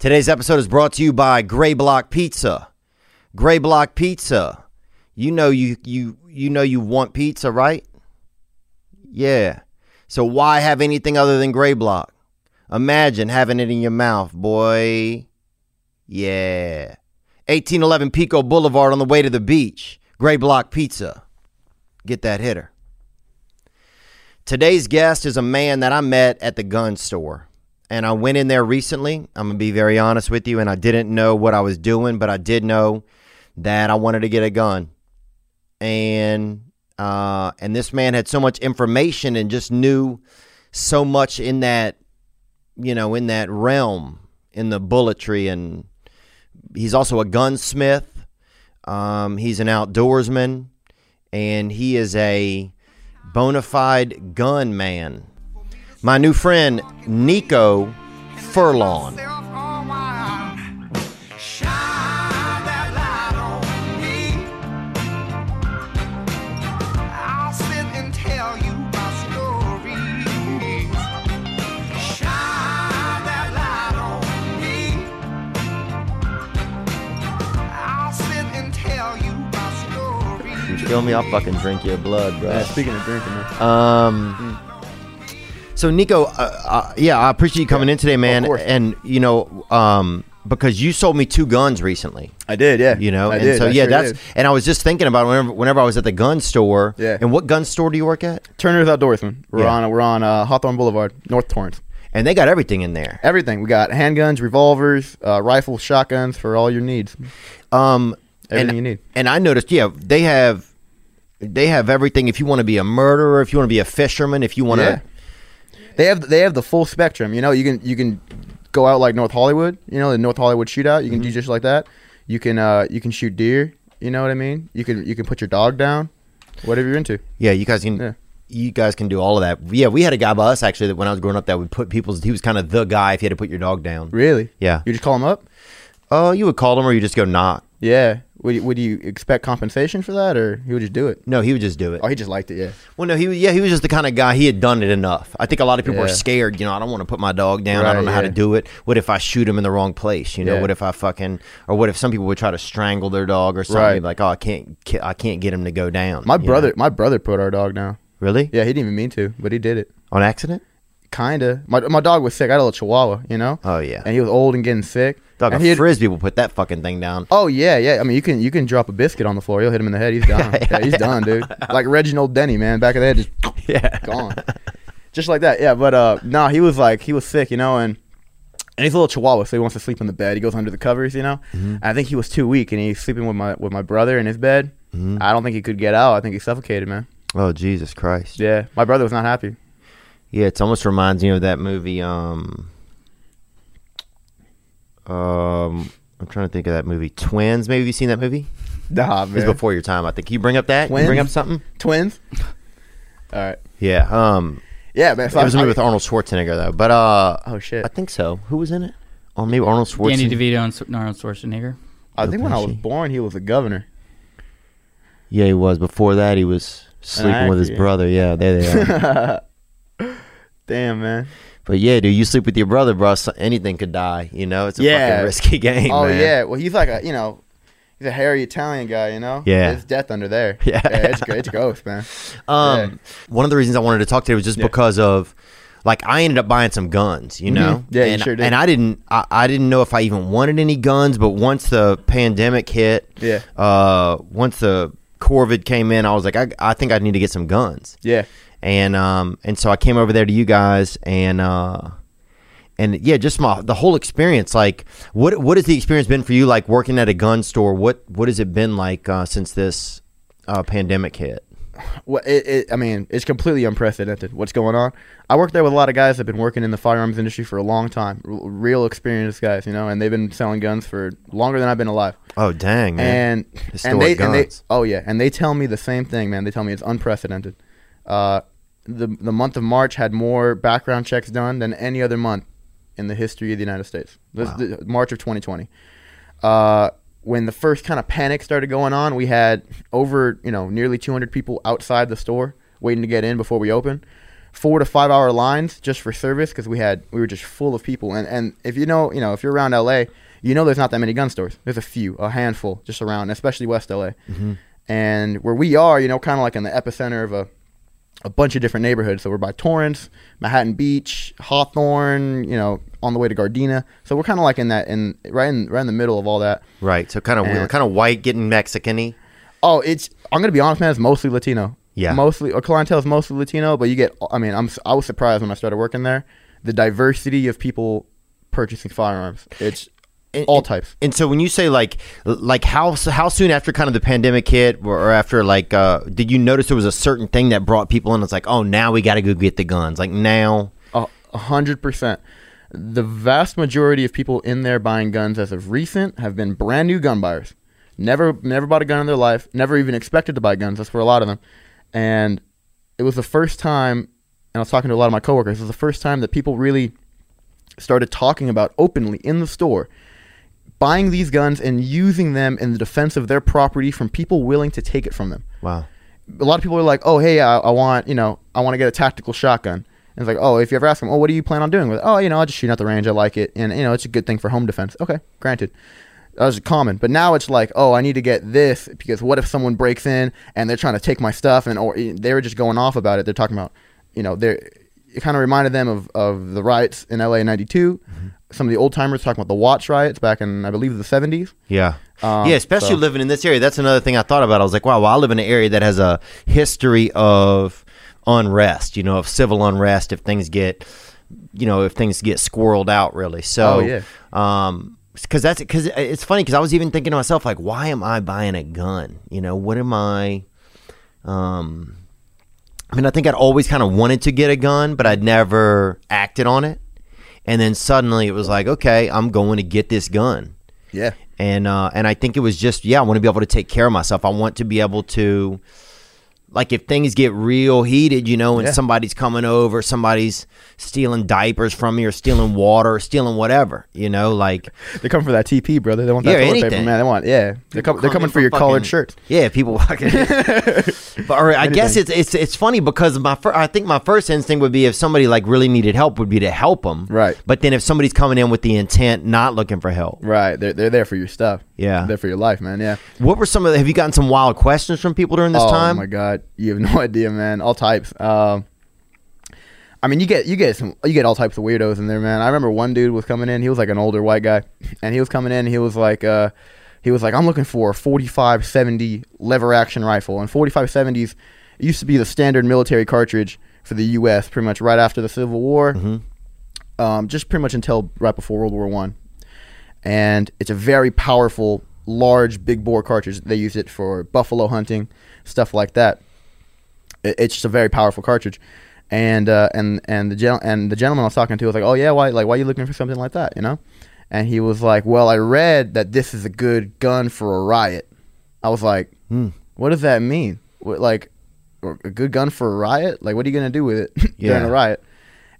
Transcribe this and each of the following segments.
Today's episode is brought to you by Gray Block Pizza. Gray Block Pizza. You know you you you know you want pizza, right? Yeah. So why have anything other than Gray Block? Imagine having it in your mouth, boy. Yeah. 1811 Pico Boulevard on the way to the beach. Gray Block Pizza. Get that hitter. Today's guest is a man that I met at the gun store. And I went in there recently. I'm to be very honest with you. And I didn't know what I was doing, but I did know that I wanted to get a gun. And uh, and this man had so much information and just knew so much in that, you know, in that realm, in the bulletry. And he's also a gunsmith. Um, he's an outdoorsman. And he is a bona fide gun man. My new friend, Nico Furlong. You feel me? I'll fucking drink your blood, bro. Yeah, speaking of drinking, man. Um. So Nico, uh, uh, yeah, I appreciate you coming in today, man. And you know, um, because you sold me two guns recently. I did, yeah. You know, I and did. so I yeah, sure that's. did. And I was just thinking about whenever whenever I was at the gun store. Yeah. And what gun store do you work at? Turner's Outdoorsman. We're Yeah. on we're on uh, Hawthorne Boulevard, North Torrance. And they got everything in there. Everything. We got handguns, revolvers, uh, rifles, shotguns for all your needs. Um, Everything and, you need. And I noticed, yeah, they have they have everything. If you want to be a murderer, if you want to be a fisherman, if you want to. They have they have the full spectrum. You know, you can you can go out like North Hollywood. You know, the North Hollywood shootout. You can Mm-hmm. do just like that. You can uh you can shoot deer. You know what I mean? You can you can put your dog down. Whatever you're into. Yeah, you guys can. Yeah. You guys can do all of that. Yeah, we had a guy by us actually that when I was growing up that would put people's. He was kind of the guy if you had to put your dog down. Really? Yeah. You just call him up? Oh, you would call him or you just go knock. Yeah. Would you, would you expect compensation for that, or he would just do it? No, he would just do it. Oh, he just liked it. Yeah. Well, no, he was. Yeah, he was just the kind of guy. He had done it enough. I think a lot of people are Yeah. scared. You know, I don't want to put my dog down. I Right, don't know how to yeah. do it. What if I shoot him in the wrong place? You know, Yeah. what if I fucking or what if some people would try to strangle their dog or something? Right. Like, oh, I can't, ki- I can't get him to go down. My you brother, know? my brother put our dog down. really? Yeah, he didn't even mean to, but he did it. On accident? Kinda. My my dog was sick. I had a little Chihuahua, you know. Oh yeah. And he was old and getting sick. Dog, and a frisbee will put that fucking thing down. Oh yeah, yeah. I mean, you can you can drop a biscuit on the floor. You'll hit him in the head. He's done. yeah, he's done, dude. Like Reginald Denny, man, back of the head, just Yeah. gone, just like that. Yeah, but uh, no, he was like he was sick, you know, and and he's a little Chihuahua, so he wants to sleep in the bed. He goes under the covers, you know. Mm-hmm. And I think he was too weak, and he's sleeping with my with my brother in his bed. Mm-hmm. I don't think he could get out. I think he suffocated, man. Oh Jesus Christ. Yeah, my brother was not happy. Yeah, it almost reminds me of that movie. Um, um, I'm trying to think of that movie, Twins. Maybe you've seen that movie? Nah, It's before your time, I think. Can you bring up that? Can you bring up something? Twins. All right. Yeah. Um, Yeah, man. it was a I- movie with Arnold Schwarzenegger though. But uh, Oh shit. I think so. Who was in it? Or maybe Arnold Schwarzenegger. Danny Schwarzenegger. DeVito and S- Arnold Schwarzenegger. I think when I was born, he was a governor. Yeah, he was. Before that, he was sleeping with his brother. Yeah, there they are. Damn, man. But yeah, dude, you sleep with your brother, bro. so- Anything could die. You know, it's a Yeah. fucking risky game. oh man. yeah, well he's like a you know, he's a hairy Italian guy, you know. Yeah. there's death under there. Yeah. it's gr- it's gross, man. Um, one of the reasons I wanted to talk to you was just Yeah. because of, like, I ended up buying some guns, you know. Yeah, you and, sure did. And I didn't, I, I didn't know if I even wanted any guns, but once the pandemic hit, Yeah. uh, once the COVID came in, I was like, I, I think I need to get some guns, Yeah, and um, and so I came over there to you guys, and uh. And yeah, just my the whole experience. Like, what what has the experience been for you? Like working at a gun store. What what has it been like uh, since this uh, pandemic hit? well, it, it, I mean, it's completely unprecedented. What's going on? I work there with a lot of guys that've been working in the firearms industry for a long time, R- real experienced guys, you know, and they've been selling guns for longer than I've been alive. Oh dang, man! and Historic and they, and they guns. oh yeah, and they tell me the same thing, man. They tell me it's unprecedented. Uh, the the month of March had more background checks done than any other month in the history of the United States. This Wow. the, March of 2020. Uh, when the first kind of panic started going on, we had over you know nearly 200 people outside the store waiting to get in before we open. four to five hour lines just for service because we had we were just full of people. And and if you know you know if you're around LA, you know there's not that many gun stores. There's a few, a handful just around, especially West LA. And where we are, you know, kind of like in the epicenter of a a bunch of different neighborhoods. So we're by Torrance, Manhattan Beach, Hawthorne, you know, on the way to Gardena. So we're kind of like in that in right in right in the middle of all that. Right. So kind of And- kind of white, getting Mexican-y. Oh, it's I'm gonna be honest, man. It's mostly Latino. Yeah. mostly our clientele is mostly Latino, but you get. I mean, I'm I was surprised when I started working there, the diversity of people purchasing firearms. It's And- all types. And so when you say like like how how soon after kind of the pandemic hit or or after like uh did you notice there was a certain thing that brought people in? It's like oh now we got to go get the guns. Like now. A a hundred percent. The vast majority of people in there buying guns as of recent have been brand new gun buyers. Never never bought a gun in their life. Never even expected to buy guns. That's for a lot of them. And it was the first time, and I was talking to a lot of my coworkers. It was the first time that people really started talking about openly in the store buying these guns and using them in the defense of their property from people willing to take it from them Wow. a lot of people are like, oh, hey, I, I want, you know, I want to get a tactical shotgun. And it's like, oh, if you ever ask them, oh, what do you plan on doing with it? Oh, you know, I'll just shoot at the range. I like it. And, you know, it's a good thing for home defense. Okay, granted. That was common. But now it's like, oh, I need to get this because what if someone breaks in and they're trying to take my stuff and, or eh, they were just going off about it. They're talking about, you know, they're, it kind of reminded them of, of the riots in LA in 92. Mm-hmm. Some of the old timers talking about the Watts riots back in, I believe, the 70s. Yeah. Um, yeah, especially so- living in this area. That's another thing I thought about. I was like, wow, well, I live in an area that has a history of unrest, you know, of civil unrest if things get, you know, if things get squirreled out, really. So, Oh, yeah. um, because that's because it's funny because I was even thinking to myself like, why am I buying a gun? You know, what am I? Um, I mean, I think I'd always kind of wanted to get a gun, but I'd never acted on it. And then suddenly it was like, okay, I'm going to get this gun Yeah. and uh, and I think it was just yeah, I want to be able to take care of myself. I want to be able to, like, if things get real heated, you know, and Yeah. somebody's coming over, somebody's stealing diapers from me, or stealing water, or stealing whatever, you know, like They come for that TP, brother. They want that Yeah, toilet paper, anything. man. They want, yeah. They're, com- they're coming in for your collared shirt. Yeah, people fucking. but or I guess it's it's it's funny because my fir- I think my first instinct would be if somebody like really needed help would be to help them. Right. But then if somebody's coming in with the intent not looking for help, Right. They're, they're there for your stuff. Yeah. They're for your life, man. Yeah. what were some of the, have you gotten some wild questions from people during this oh time? Oh my god, you have no idea, man. All types. Um, I mean, you get you get some you get all types of weirdos in there, man. I remember one dude was coming in. He was like an older white guy, and he was coming in. He was like, uh, he was like, I'm looking for a 4570 lever action rifle, and 4570s used to be the standard military cartridge for the U.S. Pretty much right after the Civil War, um, just pretty much until right before World War One. And it's a very powerful, large, big bore cartridge. They use it for buffalo hunting, stuff like that. It- It's just a very powerful cartridge. And uh, and and the gen- and the gentleman I was talking to was like, "Oh yeah, why like why are you looking for something like that?" You know, and he was like, "Well, I read that this is a good gun for a riot." I was like, Hmm. "What does that mean? What, like a good gun for a riot? Like what are you gonna do with it during Yeah. a riot?"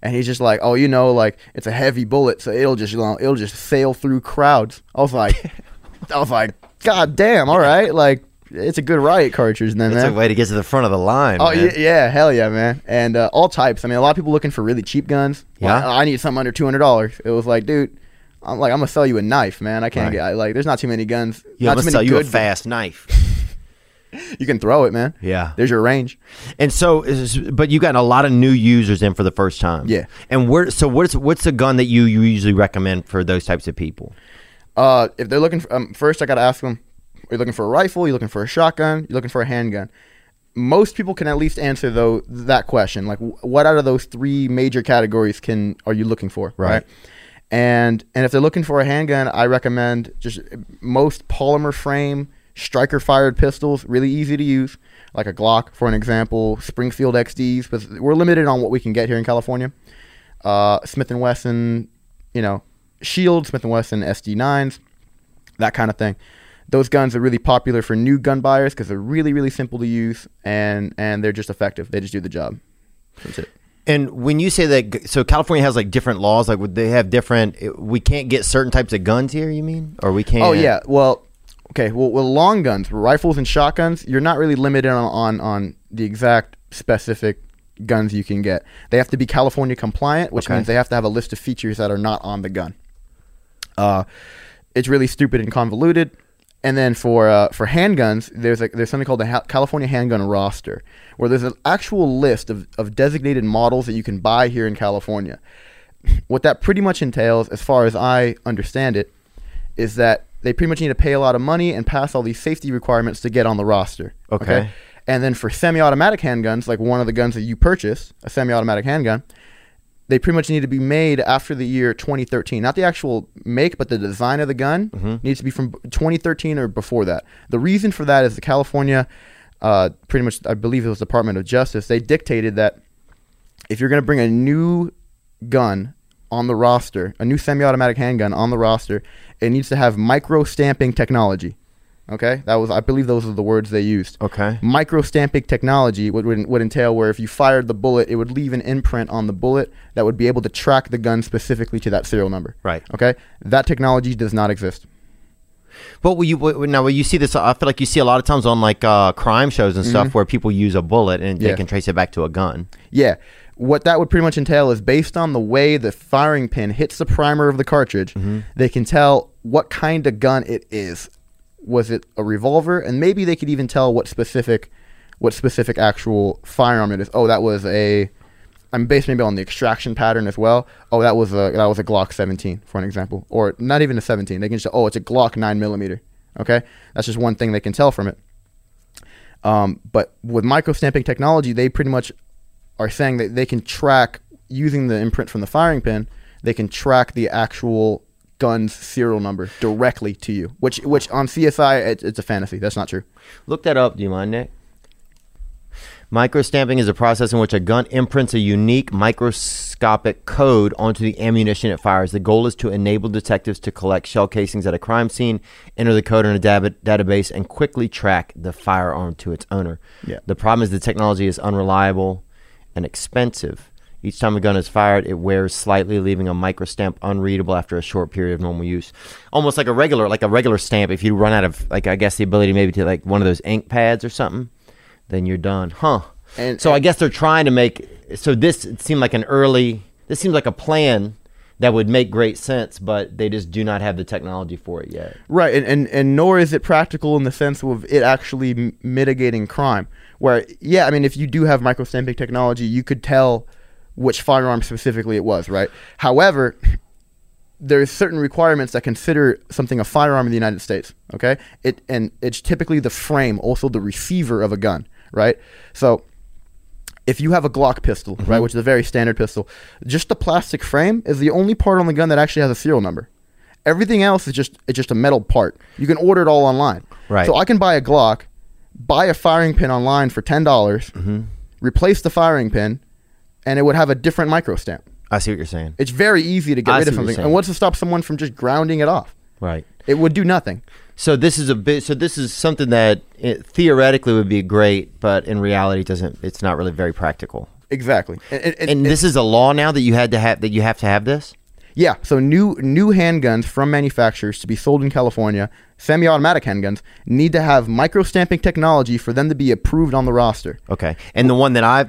And he's just like, "Oh, you know, like it's a heavy bullet, so it'll just you know, it'll just sail through crowds." I was like, I was like, "God damn, all right, like it's a good riot cartridge then, That's man." a way to get to the front of the line. Oh man. yeah, yeah, hell yeah, man, and uh, all types. I mean, a lot of people looking for really cheap guns. Yeah. Like, I need something under two hundred dollars. It was like, dude, I'm like, I'm gonna sell you a knife, man. I can't Right. get I, like. There's not too many guns. Yeah, not let's too sell you a good. fast knife. You can throw it, man. Yeah. There's your range. And so, but you got a lot of new users in for the first time. Yeah. And where? So what's what's the gun that you, you usually recommend for those types of people? Uh, if they're looking for, um, first, I gotta ask them: Are looking for a rifle? You're looking for a shotgun? You're looking for a handgun? Most people can at least answer though that question. Like, what out of those three major categories can are you looking for? Right. And and if they're looking for a handgun, I recommend just most polymer frame striker fired pistols, really easy to use, like a Glock for an example, Springfield XDs, but we're limited on what we can get here in California. Uh, Smith and Wesson, you know, Shield, Smith and Wesson SD9s, that kind of thing. Those guns are really popular for new gun buyers because they're really really simple to use and and they're just effective. They just do the job. That's it. And when you say that, so California has like different laws. Like, would they have different? We can't get certain types of guns here. You mean, or we can't? Oh yeah. Well, okay. Well, well, long guns, rifles, and shotguns, you're not really limited on on, on the exact specific guns you can get. They have to be California compliant, which Okay. means they have to have a list of features that are not on the gun. Uh, it's really stupid and convoluted. And then for uh, for handguns, there's a, there's something called the ha- California Handgun Roster, where there's an actual list of, of designated models that you can buy here in California. What that pretty much entails, as far as I understand it, is that they pretty much need to pay a lot of money and pass all these safety requirements to get on the roster. Okay. And then for semi-automatic handguns, like one of the guns that you purchase, a semi-automatic handgun, they pretty much need to be made after the year 2013. Not the actual make, but the design of the gun needs to be from 2013 or before that. The reason for that is the California, uh, pretty much, I believe it was Department of Justice, they dictated that if you're going to bring a new gun on the roster, a new semi-automatic handgun on the roster, it needs to have micro stamping technology. Okay, that was I believe those are the words they used. Okay. Micro stamping technology would, would would entail where if you fired the bullet, it would leave an imprint on the bullet that would be able to track the gun specifically to that serial number. Right. Okay, that technology does not exist. But will you what- now? Will you see this? I feel like you see a lot of times on like uh, crime shows and stuff where people use a bullet and they can trace it back to a gun. Yeah. What that would pretty much entail is based on the way the firing pin hits the primer of the cartridge, they can tell what kind of gun it is. Was it a revolver? And maybe they could even tell what specific what specific actual firearm it is. Oh, that was a I'm based maybe on the extraction pattern as well. Oh, that was a that was a Glock 17 for an example, or not even a 17. They can just oh, it's a Glock 9 millimeter. Okay, that's just one thing they can tell from it. Um, but with micro stamping technology, they pretty much are saying that they can track using the imprint from the firing pin. They can track the actual gun's serial number directly to you, which which on CSI it, it's a fantasy. That's not true. Look that up. Do you mind, Nick? Microstamping is a process in which a gun imprints a unique microscopic code onto the ammunition it fires. The goal is to enable detectives to collect shell casings at a crime scene, enter the code in a dab- database, and quickly track the firearm to its owner. Yeah. The problem is the technology is unreliable and expensive. Each time a gun is fired, it wears slightly, leaving a microstamp unreadable after a short period of normal use. Almost like a regular, like a regular stamp. If you run out of, like, I guess the ability maybe to like one of those ink pads or something, then you're done, huh? And- so I guess they're trying to make. So this seemed like an early. This seems like a plan that would make great sense, but they just do not have the technology for it yet. Right, and, and, and nor is it practical in the sense of it actually m- mitigating crime. Where, yeah, I mean, if you do have microstamping technology, you could tell which firearm specifically it was, right? However, there's certain requirements that consider something a firearm in the United States, okay? It and it's typically the frame, also the receiver of a gun, right? So if you have a Glock pistol, right, which is a very standard pistol, just the plastic frame is the only part on the gun that actually has a serial number. Everything else is just it's just a metal part. You can order it all online. Right. So I can buy a Glock, buy a firing pin online for ten dollars, Mm-hmm. replace the firing pin, and it would have a different micro stamp. I see what you're saying. It's very easy to get I rid of see what you're something. And what's to stop someone from just grounding it off? Right. It would do nothing. So this is a bit. So this is something that it, theoretically would be great, but in reality, doesn't. It's not really very practical. Exactly. And this is a law now that you had to have that you have to have this. Yeah, so new new handguns from manufacturers to be sold in California, semi-automatic handguns, need to have micro stamping technology for them to be approved on the roster. Okay. And the one that I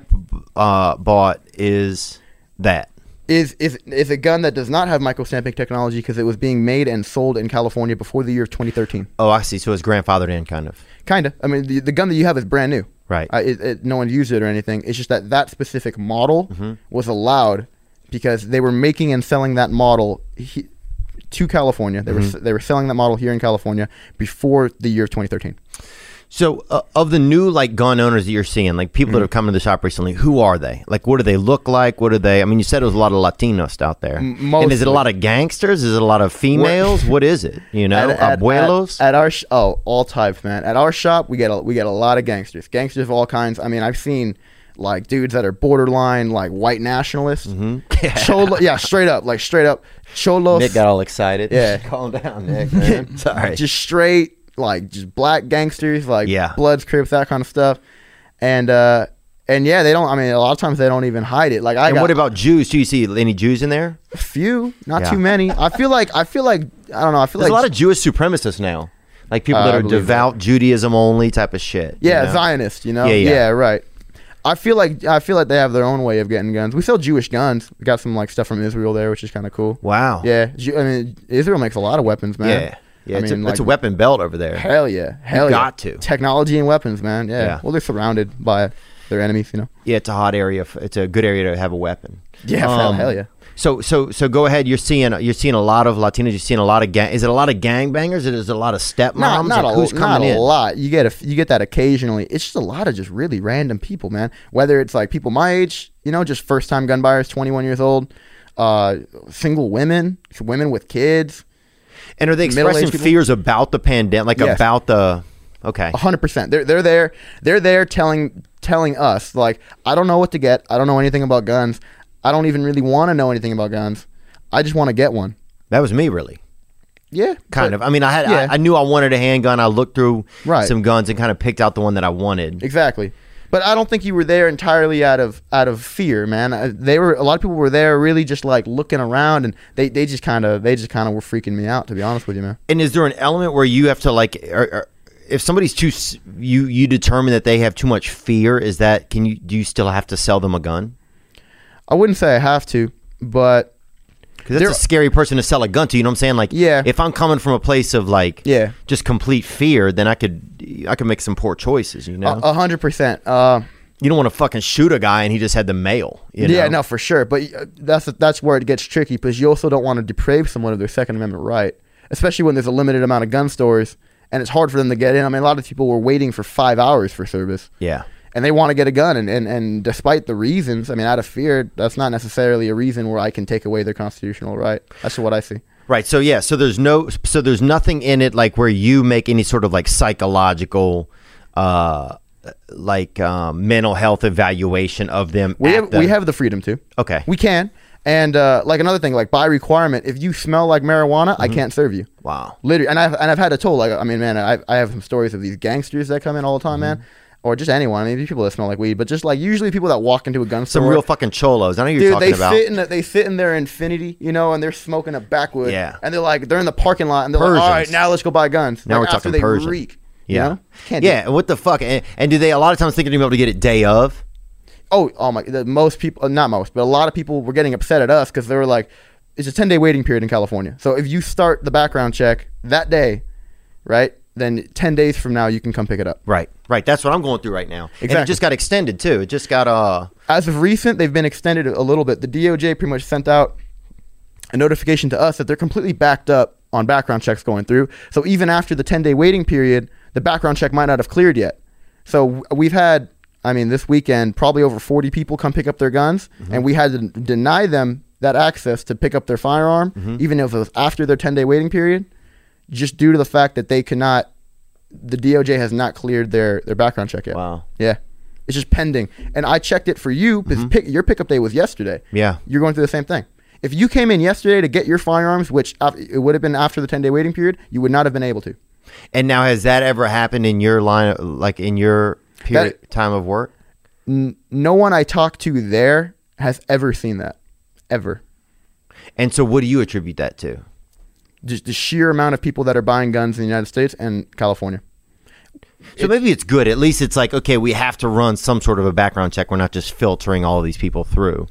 uh, bought is that. Is is is a gun that does not have micro stamping technology because it was being made and sold in California before the year of 2013. Oh, I see. So it's grandfathered in, kind of. Kinda. I mean, the, the gun that you have is brand new. Right. Uh, it, it, no one used it or anything. It's just that that specific model Mm-hmm. was allowed because they were making and selling that model he, to California. They were Mm-hmm. s- they were selling that model here in California before the year of 2013. So, uh, of the new like gun owners that you're seeing, like people that have come to the shop recently, who are they? Like, what do they look like? What do they? I mean, you said it was a lot of Latinos out there, M- and is it a lot of gangsters? Is it a lot of females? what is it? You know, abuelos. At, at our sh- oh, all types, man. At our shop, we get a, we get a lot of gangsters. Gangsters of all kinds. I mean, I've seen like dudes that are borderline like white nationalists. Yeah. Cholo, yeah, straight up, like straight up cholos. Nick got all excited. Yeah. calm down, Nick. Man. Sorry. just straight like just black gangsters, like Yeah. Bloods, Crips, that kind of stuff. And uh and yeah, they don't. I mean, a lot of times they don't even hide it. Like I and got what about Jews? Do you see any Jews in there? a few, not Yeah. too many. I feel like I feel like I don't know. I feel There's like a lot of Jewish supremacists now, like people Uh, that are devout Judaism only type of shit. you yeah, know? Zionist. You know, Yeah, yeah. right. I feel like I feel like they have their own way of getting guns. We sell Jewish guns. We got some like stuff from Israel there, which is kind of cool. Wow. Yeah, Ju- I mean Israel makes a lot of weapons, man. Yeah. Yeah. I it's, mean, a, it's a weapon belt over there. Hell yeah, hell yeah. got to. technology and weapons, man. Yeah. Yeah. Well, they're surrounded by their enemies, you know. Yeah, it's a hot area. It's a good area to have a weapon. Yeah, hell, Um, hell yeah. So so so go ahead. You're seeing you're seeing a lot of Latinos. You're seeing a lot of gang. Is it a lot of gangbangers? Or is it a lot of stepmoms? Not, not, Like, a, who's not coming a in? lot. You get a, you get that occasionally. It's just a lot of just really random people, man. Whether it's like people my age, you know, just first time gun buyers, 21 years old, uh, single women, women with kids, And are they expressing fears about the pandemic? Like Yes. about the okay. hundred percent. They're they're there. They're there telling telling us like I don't know what to get. I don't know anything about guns. I don't even really want to know anything about guns. I just want to get one. That was me, really. Yeah, Kind but- of. I mean, I had Yeah. I, I knew I wanted a handgun. I looked through Right. some guns and kind of picked out the one that I wanted. Exactly. But I don't think you were there entirely out of out of fear, man. They were a lot of people were there really just like looking around, and they, they just kind of they just kind of were freaking me out, to be honest with you, man. And is there an element where you have to like, or, or if somebody's too, you you determine that they have too much fear? Is that can you do you still have to sell them a gun? I wouldn't say I have to, but Because that's a scary person to sell a gun to. You know what I'm saying? Like, Yeah. If I'm coming from a place of like, Yeah. just complete fear, then I could I could make some poor choices. You know, a hundred percent. Uh, you don't want to fucking shoot a guy and he just had the mail. You know? yeah, no, for sure. But uh, that's that's where it gets tricky because you also don't want to deprave someone of their Second Amendment right, especially when there's a limited amount of gun stores and it's hard for them to get in. I mean, a lot of people were waiting for five hours for service. Yeah. And they want to get a gun and, and, and despite the reasons i mean out of fear that's not necessarily a reason where i can take away their constitutional right that's what i see Right. So yeah. So there's no. So there's nothing in it like where you make any sort of like psychological, uh, like um, mental health evaluation of them. we have the- we have the freedom to Okay. we can and uh, like another thing like by requirement if you smell like marijuana i can't serve you wow. literally and i've, and I've had a toll. like i mean man I, I have some stories of these gangsters that come in all the time man or just anyone i mean people that smell like weed but just like usually people that walk into a gun store. Some real fucking cholos. I know you're Dude, talking they about. sit in the, they sit in their Infiniti, you know, and they're smoking a backwood. Yeah. and they're like they're in the parking lot, and they're like, all right, now let's go buy guns. Now Like, we're after talking Persian. reek. you yeah. know? Can't yeah. and What the fuck? And, and do they a lot of times think they're gonna be able to get it day of? Oh, oh my! The, most people, uh, not most, but a lot of people were getting upset at us because they were like, "It's a ten day waiting period in California. So if you start the background check that day, right, then ten days from now you can come pick it up." Right. Right. That's what I'm going through right now. And it just got extended too. It just got uh. As of recent, they've been extended a little bit. The DOJ pretty much sent out a notification to us that they're completely backed up on background checks going through. So even after the 10 day waiting period, the background check might not have cleared yet. So we've had, I mean, this weekend, probably over 40 people come pick up their guns, and we had to deny them that access to pick up their firearm, even if it was after their 10 day waiting period, just due to the fact that they cannot, the DOJ has not cleared their, their background check yet. Wow. Yeah. It's just pending. And I checked it for you because mm-hmm. pick, your pickup day was yesterday. Yeah. You're going through the same thing. If you came in yesterday to get your firearms, which it would have been after the 10 day waiting period, you would not have been able to. And now has that ever happened in your line, like in your period That- time of work? N- no one I talked to there has ever seen that. Ever. And so, what do you attribute that to? Just the sheer amount of people that are buying guns in the United States and California. So maybe it's good. At least it's like okay, we have to run some sort of a background check. We're not just filtering all of these people through.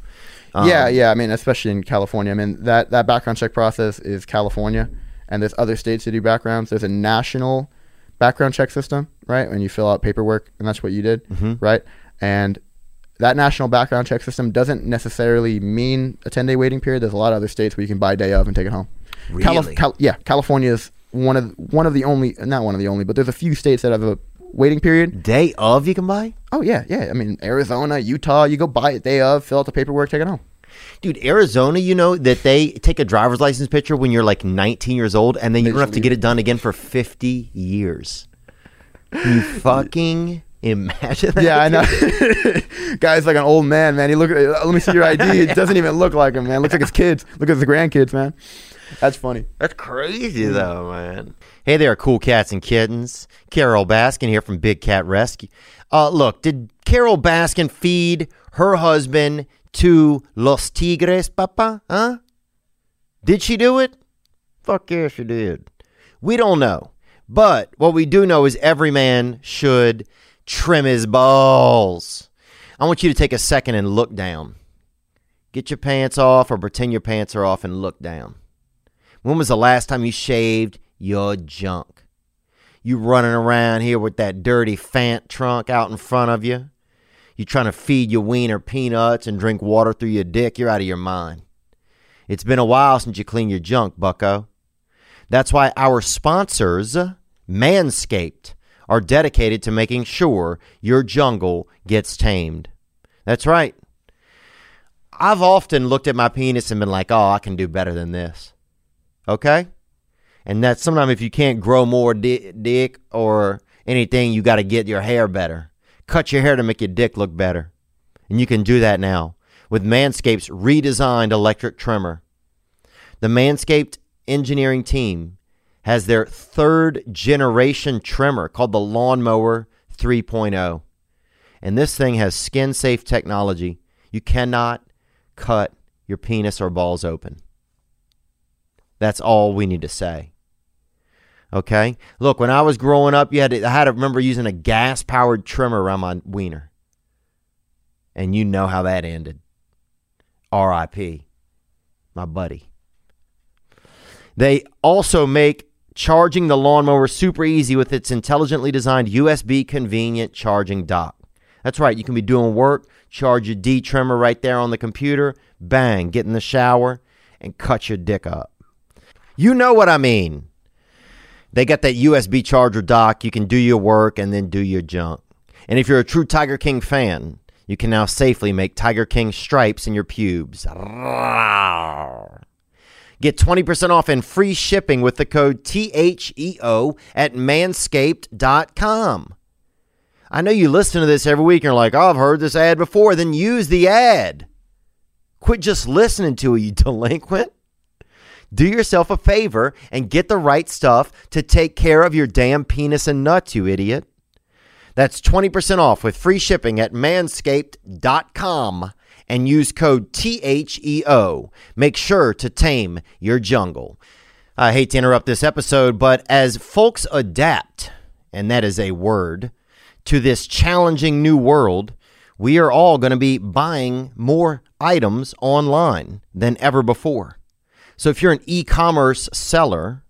Um, yeah, yeah. I mean, especially in California. I mean, that, that background check process is California, and there's other states that do backgrounds. There's a national background check system, right? When you fill out paperwork, and that's what you did, right? And that national background check system doesn't necessarily mean a 10 day waiting period. There's a lot of other states where you can buy day of and take it home. Really? Cal- yeah, California is one of one of the only, not one of the only, but there's a few states that have a waiting period. Day of you can buy, Oh yeah, yeah. I mean, Arizona, Utah, you go buy it day of, fill out the paperwork, take it home. dude. Arizona, you know that they take a driver's license picture when you're like 19 years old, and then you They don't have to get it done again for 50 years. You fucking imagine that? Yeah, I know. Guy's like an old man, man. He look. uh, Let me see your ID. It doesn't even look like him, man. It Looks like his kids. Look at his grandkids, man. That's funny. That's crazy, though, man. Hey there, cool cats and kittens. Carole Baskin here from Big Cat Rescue. Uh, look, did Carole Baskin feed her husband to Los Tigres, Papa? Huh? Did she do it? Fuck yeah, she did. We don't know. But what we do know is every man should trim his balls. I want you to take a second and look down. Get your pants off or pretend your pants are off and look down. When was the last time you shaved your junk? You running around here with that dirty Fant trunk out in front of you? You trying to feed your wiener peanuts and drink water through your dick? You're out of your mind. It's been a while since you cleaned your junk, bucko. That's why our sponsors, Manscaped, are dedicated to making sure your jungle gets tamed. That's right. I've often looked at my penis and been like, oh, I can do better than this. Okay? And that sometimes if you can't grow more di- dick or anything, you got to get your hair better. Cut your hair to make your dick look better. And you can do that now with Manscaped's redesigned electric trimmer. The Manscaped engineering team has their third generation trimmer called the Lawnmower 3.0. And this thing has skin safe technology. You cannot cut your penis or balls open. That's all we need to say. Okay? Look, when I was growing up, you had to, I had to remember using a gas powered trimmer around my wiener. And you know how that ended. RIP. My buddy. They also make charging the lawnmower super easy with its intelligently designed USB convenient charging dock. That's right, you can be doing work, charge your D trimmer right there on the computer, bang, get in the shower, and cut your dick up. You know what I mean. They got that USB charger dock. You can do your work and then do your junk. And if you're a true Tiger King fan, you can now safely make Tiger King stripes in your pubes. Get 20% off and free shipping with the code THEO at manscaped.com. I know you listen to this every week and you're like, oh, I've heard this ad before. Then use the ad. Quit just listening to it, you delinquent. Do yourself a favor and get the right stuff to take care of your damn penis and nuts, you idiot. That's 20% off with free shipping at manscaped.com and use code THEO. Make sure to tame your jungle. I hate to interrupt this episode, but as folks adapt, and that is a word, to this challenging new world, we are all going to be buying more items online than ever before. So if you're an e commerce seller,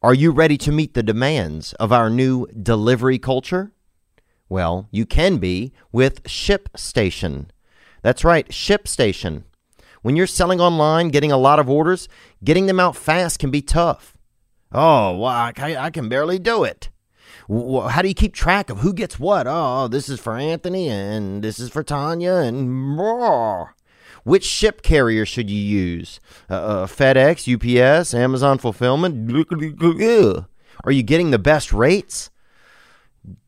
are you ready to meet the demands of our new delivery culture? Well, you can be with ShipStation. That's right, ShipStation. When you're selling online, getting a lot of orders, getting them out fast can be tough. Oh, well, I, I can barely do it. How do you keep track of who gets what? Oh, this is for Anthony and this is for Tanya and more. Which ship carrier should you use? Uh, uh, FedEx, UPS, Amazon Fulfillment? Are you getting the best rates?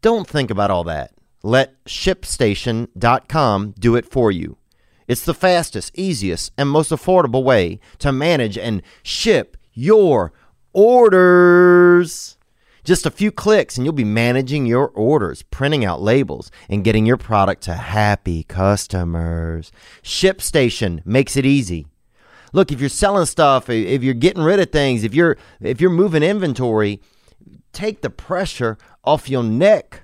Don't think about all that. Let ShipStation.com do it for you. It's the fastest, easiest, and most affordable way to manage and ship your orders. Just a few clicks, and you'll be managing your orders, printing out labels, and getting your product to happy customers. ShipStation makes it easy. Look, if you're selling stuff, if you're getting rid of things, if you're if you're moving inventory, take the pressure off your neck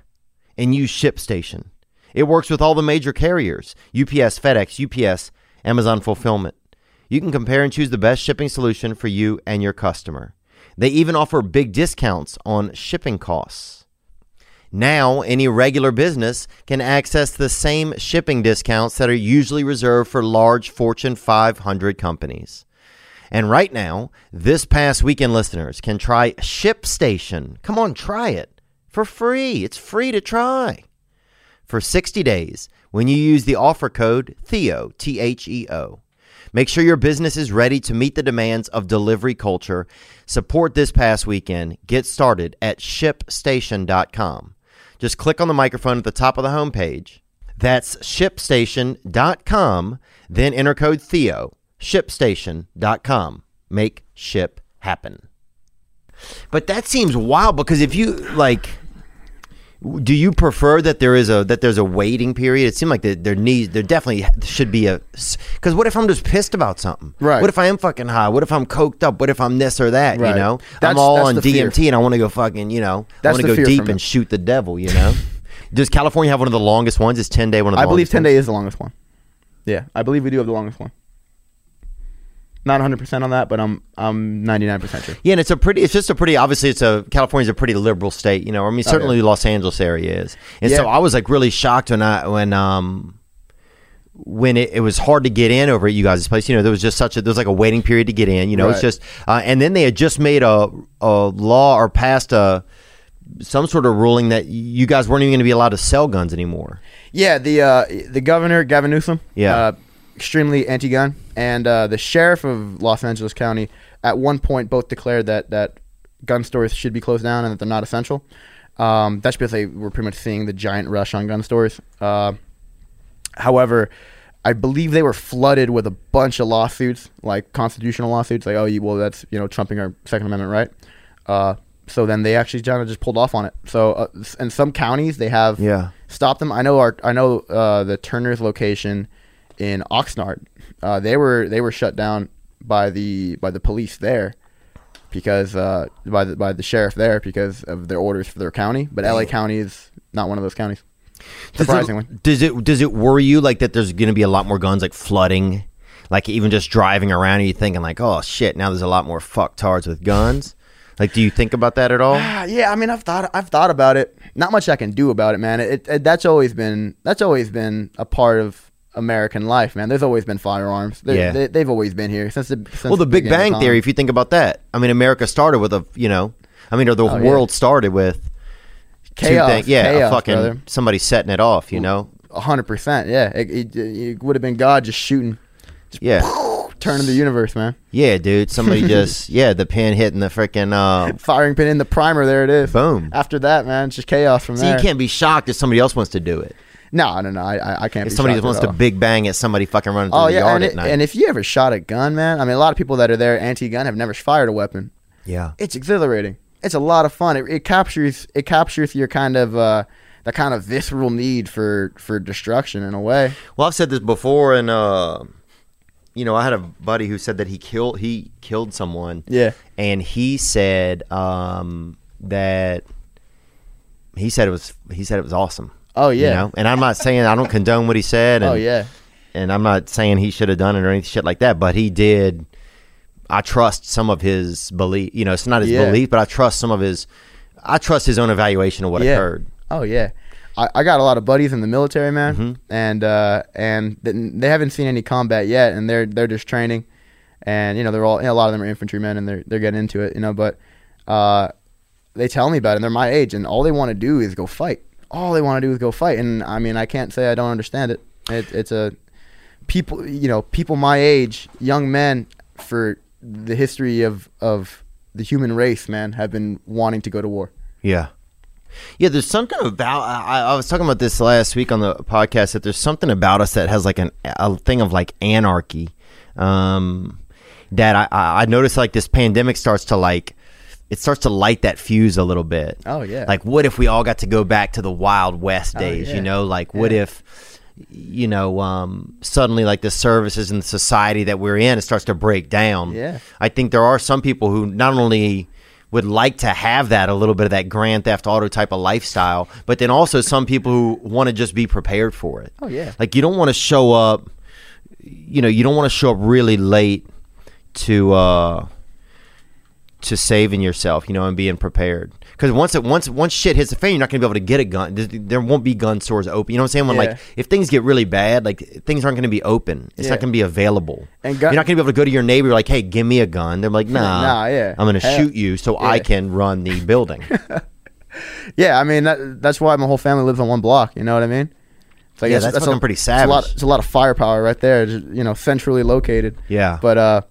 and use ShipStation. It works with all the major carriers UPS, FedEx, UPS, Amazon Fulfillment. You can compare and choose the best shipping solution for you and your customer. They even offer big discounts on shipping costs. Now, any regular business can access the same shipping discounts that are usually reserved for large Fortune 500 companies. And right now, this past weekend listeners can try ShipStation. Come on, try it for free. It's free to try for 60 days when you use the offer code THEO, T H E O. Make sure your business is ready to meet the demands of delivery culture. Support this past weekend. Get started at shipstation.com. Just click on the microphone at the top of the homepage. That's shipstation.com. Then enter code THEO. Shipstation.com. Make ship happen. But that seems wild because if you like do you prefer that there is a that there's a waiting period? It seemed like there, there needs there definitely should be a because what if I'm just pissed about something? Right. What if I am fucking high? What if I'm coked up? What if I'm this or that? Right. You know, That's- I'm all on DMT fear. and I want to go fucking you know that's I want to go deep and shoot the devil. You know. Does California have one of the longest ones? Is ten day one of the I believe 10 ones? day is the longest one. Yeah, I believe we do have the longest one. Not 100% on that, but I'm I'm 99% sure. Yeah, and it's a pretty. It's just a pretty. Obviously, it's a California's a pretty liberal state. You know, I mean, certainly Los Angeles area is, and so Oh, I was like really shocked when I when um when it, it was hard to get in over at you guys' place. You know, there was just such a there was like a waiting period to get in. You know, it's just uh, and then they had just made a a law or passed a some sort of ruling that you guys weren't even going to be allowed to sell guns anymore. Yeah, the uh, the governor Gavin Newsom, Yeah. uh, extremely anti-gun, and uh, the sheriff of Los Angeles County at one point both declared that that gun stores should be closed down and that they're not essential. Um, that's because they were pretty much seeing the giant rush on gun stores. Uh, however, I believe they were flooded with a bunch of lawsuits, like constitutional lawsuits, like oh, you, well, that's you know trumping our Second Amendment right. Uh, so then they actually kind of just pulled off on it. So uh, in some counties they have Yeah. stop them. I know our I know uh, the Turner's location in Oxnard. Uh, they were they were shut down by the by the police there because uh, by the by the sheriff there because of their orders for their county. But LA County is not one of those counties. Surprisingly. Does it does it worry you like that? There's going to be a lot more guns like flooding, like even just driving around, and you thinking like, oh shit, now there's a lot more fucktards with guns. Like, do you think about that at all? Ah, yeah, I mean, I've thought, I've thought about it. Not much I can do about it, man. It, it that's always been, that's always been a part of American life, man. There's always been firearms. They're- Yeah. they, they've always been here since the. Since well, the Big Bang. Theory. If you think about that, I mean, America started with a, you know, I mean, or the Oh, yeah. world started with two chaos, things- yeah, a chaos, fucking brother. somebody setting it off, you know, A hundred percent, yeah. It, it, it would have been God just shooting, yeah, turning the universe, man. yeah, dude. Somebody just, yeah, the pin hitting the freaking, uh, Firing pin in the primer, there it is. boom. After that, man, it's just chaos from So there. you can't be shocked if somebody else wants to do it. No, no, no. I, I, I can't. If be somebody wants to big bang at somebody fucking running through Oh the yard and, at it- night. and if you ever shot a gun, man, I mean, a lot of people that are there anti-gun have never fired a weapon. yeah. It's exhilarating. It's a lot of fun. It, it captures it captures your kind of uh, the kind of visceral need for for destruction in a way. Well, I've said this before, and uh, you know, I had a buddy who said that he killed he killed someone, Yeah. and he said um, that he said it was he said it was awesome. Oh you yeah. know? and I'm not saying I don't condone what he said. And, oh yeah. and I'm not saying he should have done it or any shit like that, but he did. I trust some of his belief. You know, it's not his Yeah. belief, but I trust some of his. I trust his own evaluation of what Yeah. occurred. Oh yeah, I, I got a lot of buddies in the military, man, Mm-hmm. and uh, and they haven't seen any combat yet, and they're they're just training, and you know they're all you know, a lot of them are infantrymen, and they're they're getting into it, you know, but uh, they tell me about it, and they're my age, and all they want to do is go fight. All they want to do is go fight, and I mean I can't say I don't understand it. it it's a people, you know, people my age, young men for the history of of the human race, man, have been wanting to go to war. Yeah. Yeah, there's something about I, I was talking about this last week on the podcast that there's something about us that has like an a thing of like anarchy. Um that I I I noticed like this pandemic starts to like it starts to light that fuse a little bit. Oh, yeah. Like what if we all got to go back to the wild west Oh, days, yeah. you know? Like what Yeah. if you know um suddenly like the services and the society that we're in it starts to break down. Yeah. I think there are some people who not only would like to have that a little bit of that Grand Theft Auto type of lifestyle, but then also some people who want to just be prepared for it. Oh, yeah. Like you don't want to show up, you know, you don't want to show up really late to uh to saving yourself, you know, and being prepared. Because once it once once shit hits the fan, you're not gonna be able to get a gun. There- won't be gun stores open. You know what I'm saying? When Yeah. like if things get really bad, like things aren't gonna be open. It's Yeah. not gonna be available. And gun- you're not gonna be able to go to your neighbor like, hey, give me a gun. They're like, nah, Nah, yeah. I'm gonna Hell- shoot you so I can run the building. Yeah, I mean that, that's why my whole family lives on one block. You know what I mean? It's like Yeah, it's- that's a- fucking pretty It's a lot. It's a lot of firepower right there. just, you know, centrally located. yeah, But uh,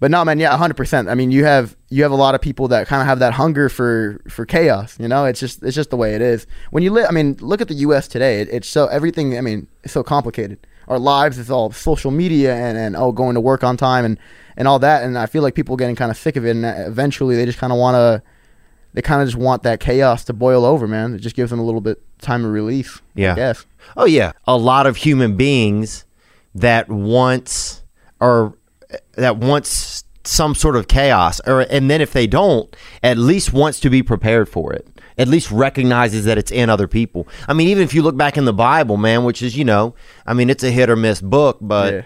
but no, man. Yeah, hundred percent. I mean, you have you have a lot of people that kind of have that hunger for for chaos. You know, it's just it's just the way it is. When you live, I mean, look at the U.S. today. It, it's so everything. I mean, it's so complicated. Our lives is all social media and and oh, going to work on time and and all that. And I feel like people are getting kind of sick of it. And uh, eventually, they just kind of want to. They kind of just want that chaos to boil over, man. It just gives them a little bit time of release. Yeah. I guess. Oh yeah, a lot of human beings that once or that wants some sort of chaos or and then if they don't at least wants to be prepared for it. At least recognizes that it's in other people. I mean even if you look back in the bible man which is you know i mean it's a hit or miss book but Yeah.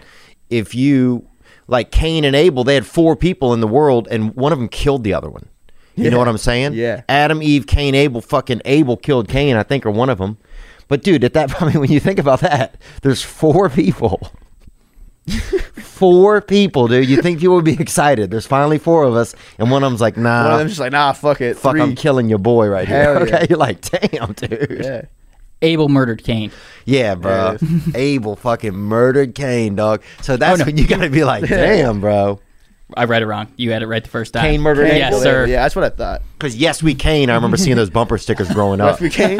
if you like cain and abel they had four people in the world and one of them killed the other one. You know what i'm saying? Yeah. adam eve cain abel fucking abel killed cain i think or one of them. But dude at that i mean when you think about that there's four people four people, dude. You think people would be excited? There's finally four of us, and one of them's like, nah. One "Nah, of them's just like, nah, fuck it. fuck, Three. I'm killing your boy right here." Hell Okay, you're like, "Damn, dude." Yeah. Abel murdered Cain. Yeah, bro. Abel fucking murdered Cain, dog. So that's Oh, no. when you gotta be like, "Damn, bro." I read it wrong. You had it right the first time. Cain murdered Cain Yes, Abel? sir. Yeah, that's what I thought. Because yes, we Cain. I remember seeing those bumper stickers growing up. Yes, we came.